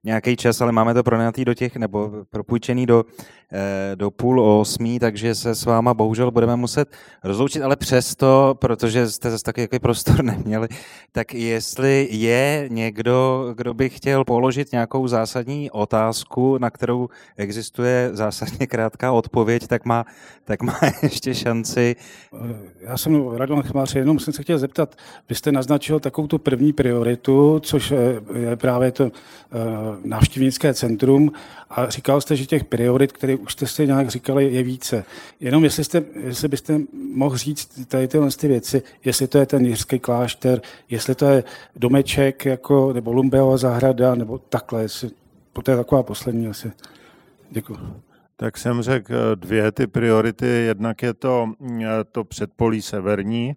nějaký, čas, ale máme to pronajatý do těch, nebo propůjčený do, eh, do půl osmí, takže se s váma bohužel budeme muset rozloučit, ale přesto, protože jste zase taky jaký prostor neměli, tak jestli je někdo, kdo by chtěl položit nějakou zásadní otázku, na kterou existuje zásadně krátká odpověď, tak má, tak má ještě šanci. Já jsem Radovan Chmář, jenom jsem se chtěl zeptat, vy jste naznačil takovou tu první prioritu, což je právě to eh, návštěvnické centrum a říkal jste, že těch priorit, které už jste si nějak říkali, je více. Jenom jestli, jste, jestli byste mohl říct tady tyhle ty věci, jestli to je ten jiřský klášter, jestli to je domeček jako, nebo Lumbeova zahrada, nebo takhle, jestli, to je taková poslední asi. Děkuji tak jsem řekl eh, dvě ty priority. Jednak je to, mm, eh, to předpolí severní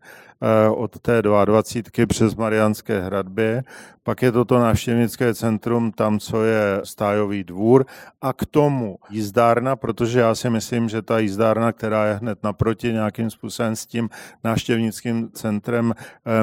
od té 22 přes Mariánské hradby, pak je to to návštěvnické centrum, tam, co je stájový dvůr a k tomu jízdárna, protože já si myslím, že ta jízdárna, která je hned naproti nějakým způsobem s tím návštěvnickým centrem,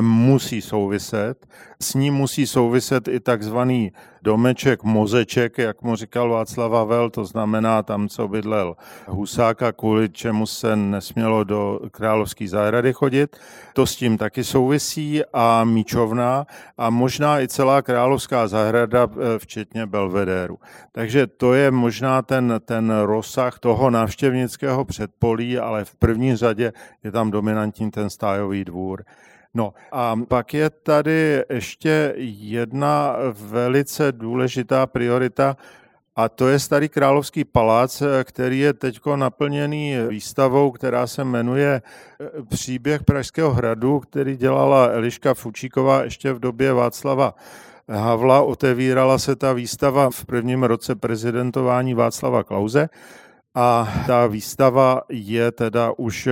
musí souviset. S ním musí souviset i takzvaný domeček, mozeček, jak mu říkal Václav Havel, to znamená tam, co bydlel Husáka, kvůli čemu se nesmělo do královské zahrady chodit. To s tím taky souvisí a Míčovna a možná i celá královská zahrada, eh, včetně Belvedéru. Takže to je možná ten, ten rozsah toho návštěvnického předpolí, ale v první řadě je tam dominantní ten stájový dvůr. No a pak je tady ještě jedna velice důležitá priorita, a to je Starý královský palác, který je teď naplněný výstavou, která se jmenuje eh, Příběh Pražského hradu, který dělala Eliška Fučíková ještě v době Václava Havla. Otevírala se ta výstava v prvním roce prezidentování Václava Klauze. A ta výstava je teda už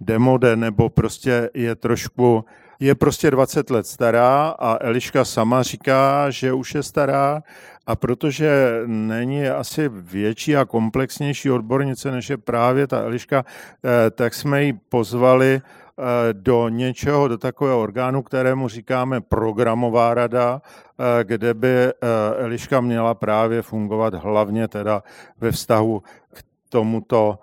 demode, nebo prostě je trošku, je prostě 20 let stará a Eliška sama říká, že už je stará. A protože není asi větší a komplexnější odbornice, než je právě ta Eliška, eh, tak jsme ji pozvali eh, do něčeho, do takového orgánu, kterému říkáme programová rada, eh, kde by Eliška měla právě fungovat hlavně teda ve vztahu k tomuto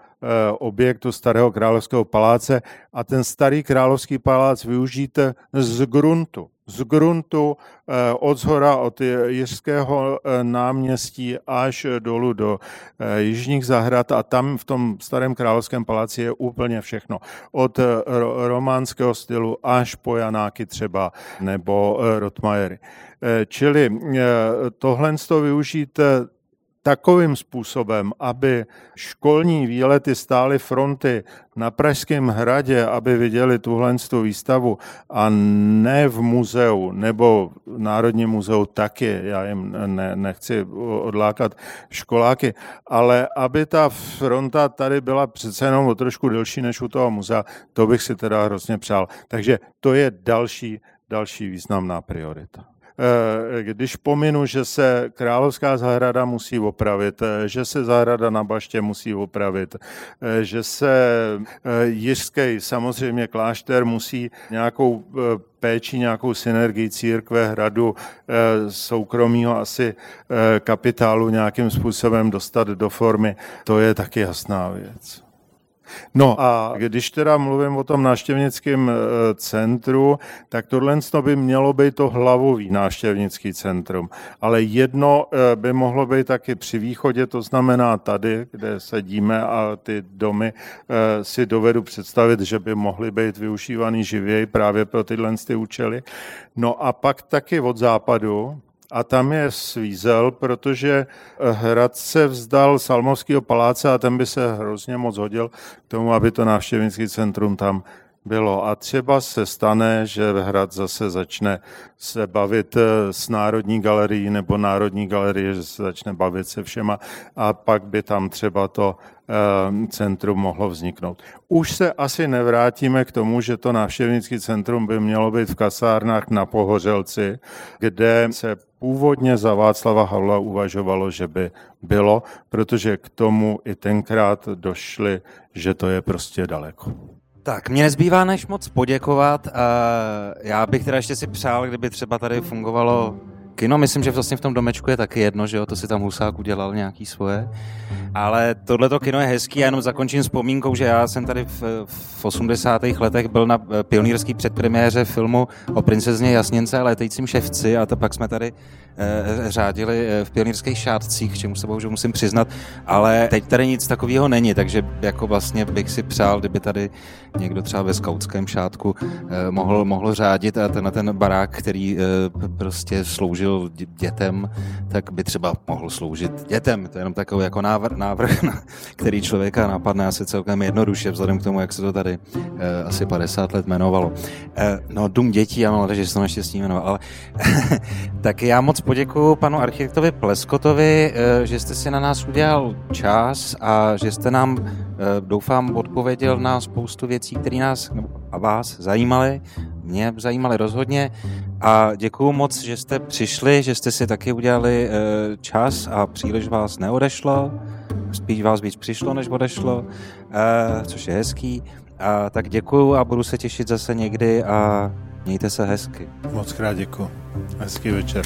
objektu starého královského paláce a ten starý královský palác využít z gruntu z gruntu eh, od zhora od Jiřského eh, náměstí až dolů do eh, Jižních zahrad a tam v tom starém královském paláci je úplně všechno. Od románského stylu až po Janáky třeba nebo Rotmajery. Čili tohle to využít takovým způsobem, aby školní výlety stály fronty na Pražském hradě, aby viděli tuhle výstavu a ne v muzeu nebo v Národním muzeu taky, já jim ne, nechci odlákat školáky, ale aby ta fronta tady byla přece jenom o trošku delší než u toho muzea, to bych si teda hrozně přál. Takže to je další, další významná priorita. Eh, když pominu, že se Královská zahrada musí opravit, eh, že se zahrada na Baště musí opravit, eh, že se Jiřský samozřejmě klášter musí nějakou péči, nějakou synergii církve, hradu, soukromího asi kapitálu nějakým způsobem dostat do formy, to je taky jasná věc. No a když teda mluvím o tom návštěvnickém e, centru, tak tohle by mělo být to hlavový návštěvnický centrum. Ale jedno e, by mohlo být taky při východě, to znamená tady, kde sedíme a ty domy e, si dovedu představit, že by mohly být využívaný živěji právě pro tyhle ty účely. No a pak taky od západu, a tam je svízel, protože hrad se vzdal Salmovského paláce a ten by se hrozně moc hodil k tomu, aby to návštěvnický centrum tam bylo. A třeba se stane, že hrad zase začne se bavit eh, s Národní galerií nebo Národní galerie, že se začne bavit se všema a pak by tam třeba to eh, centrum mohlo vzniknout. Už se asi nevrátíme k tomu, že to návštěvnické centrum by mělo být v kasárnách na Pohořelci, kde se původně za Václava Havla uvažovalo, že by bylo, protože k tomu i tenkrát došli, že to je prostě daleko. Tak, mě nezbývá než moc poděkovat. Já bych teda ještě si přál, kdyby třeba tady fungovalo kino. Myslím, že vlastně v tom domečku je taky jedno, že jo, to si tam Husák udělal nějaký svoje. Ale tohleto kino je hezký, já jenom zakončím vzpomínkou, že já jsem tady v, v 80. letech byl na pionýrský předpremiéře filmu o princezně Jasněnce a létajícím ševci a to pak jsme tady eh, řádili eh, v pionýrských šátcích, čemu se bohužel musím přiznat, ale teď tady nic takového není, takže jako vlastně bych si přál, kdyby tady někdo třeba ve skautském šátku eh, mohl, mohl řádit a ten, ten barák, který eh, prostě sloužil dětem, tak by třeba mohl sloužit dětem. To je jenom takový jako návrh, návrh na, který člověka napadne asi celkem jednoduše, vzhledem k tomu, jak se to tady eh, asi 50 let jmenovalo. No, Dům dětí, mám že se to naštěstí jmenoval, ale tak já moc poděkuji panu architektovi Pleskotovi, že jste si na nás udělal čas a že jste nám, doufám, odpověděl na spoustu věcí, které nás a vás zajímaly. Mě zajímaly rozhodně a děkuju moc, že jste přišli, že jste si taky udělali eh, čas a příliš vás neodešlo. Spíš vás víc přišlo, než odešlo, eh, což je hezký. A tak děkuju a budu se těšit zase někdy a mějte se hezky. Moc krát děkuju. Hezký večer.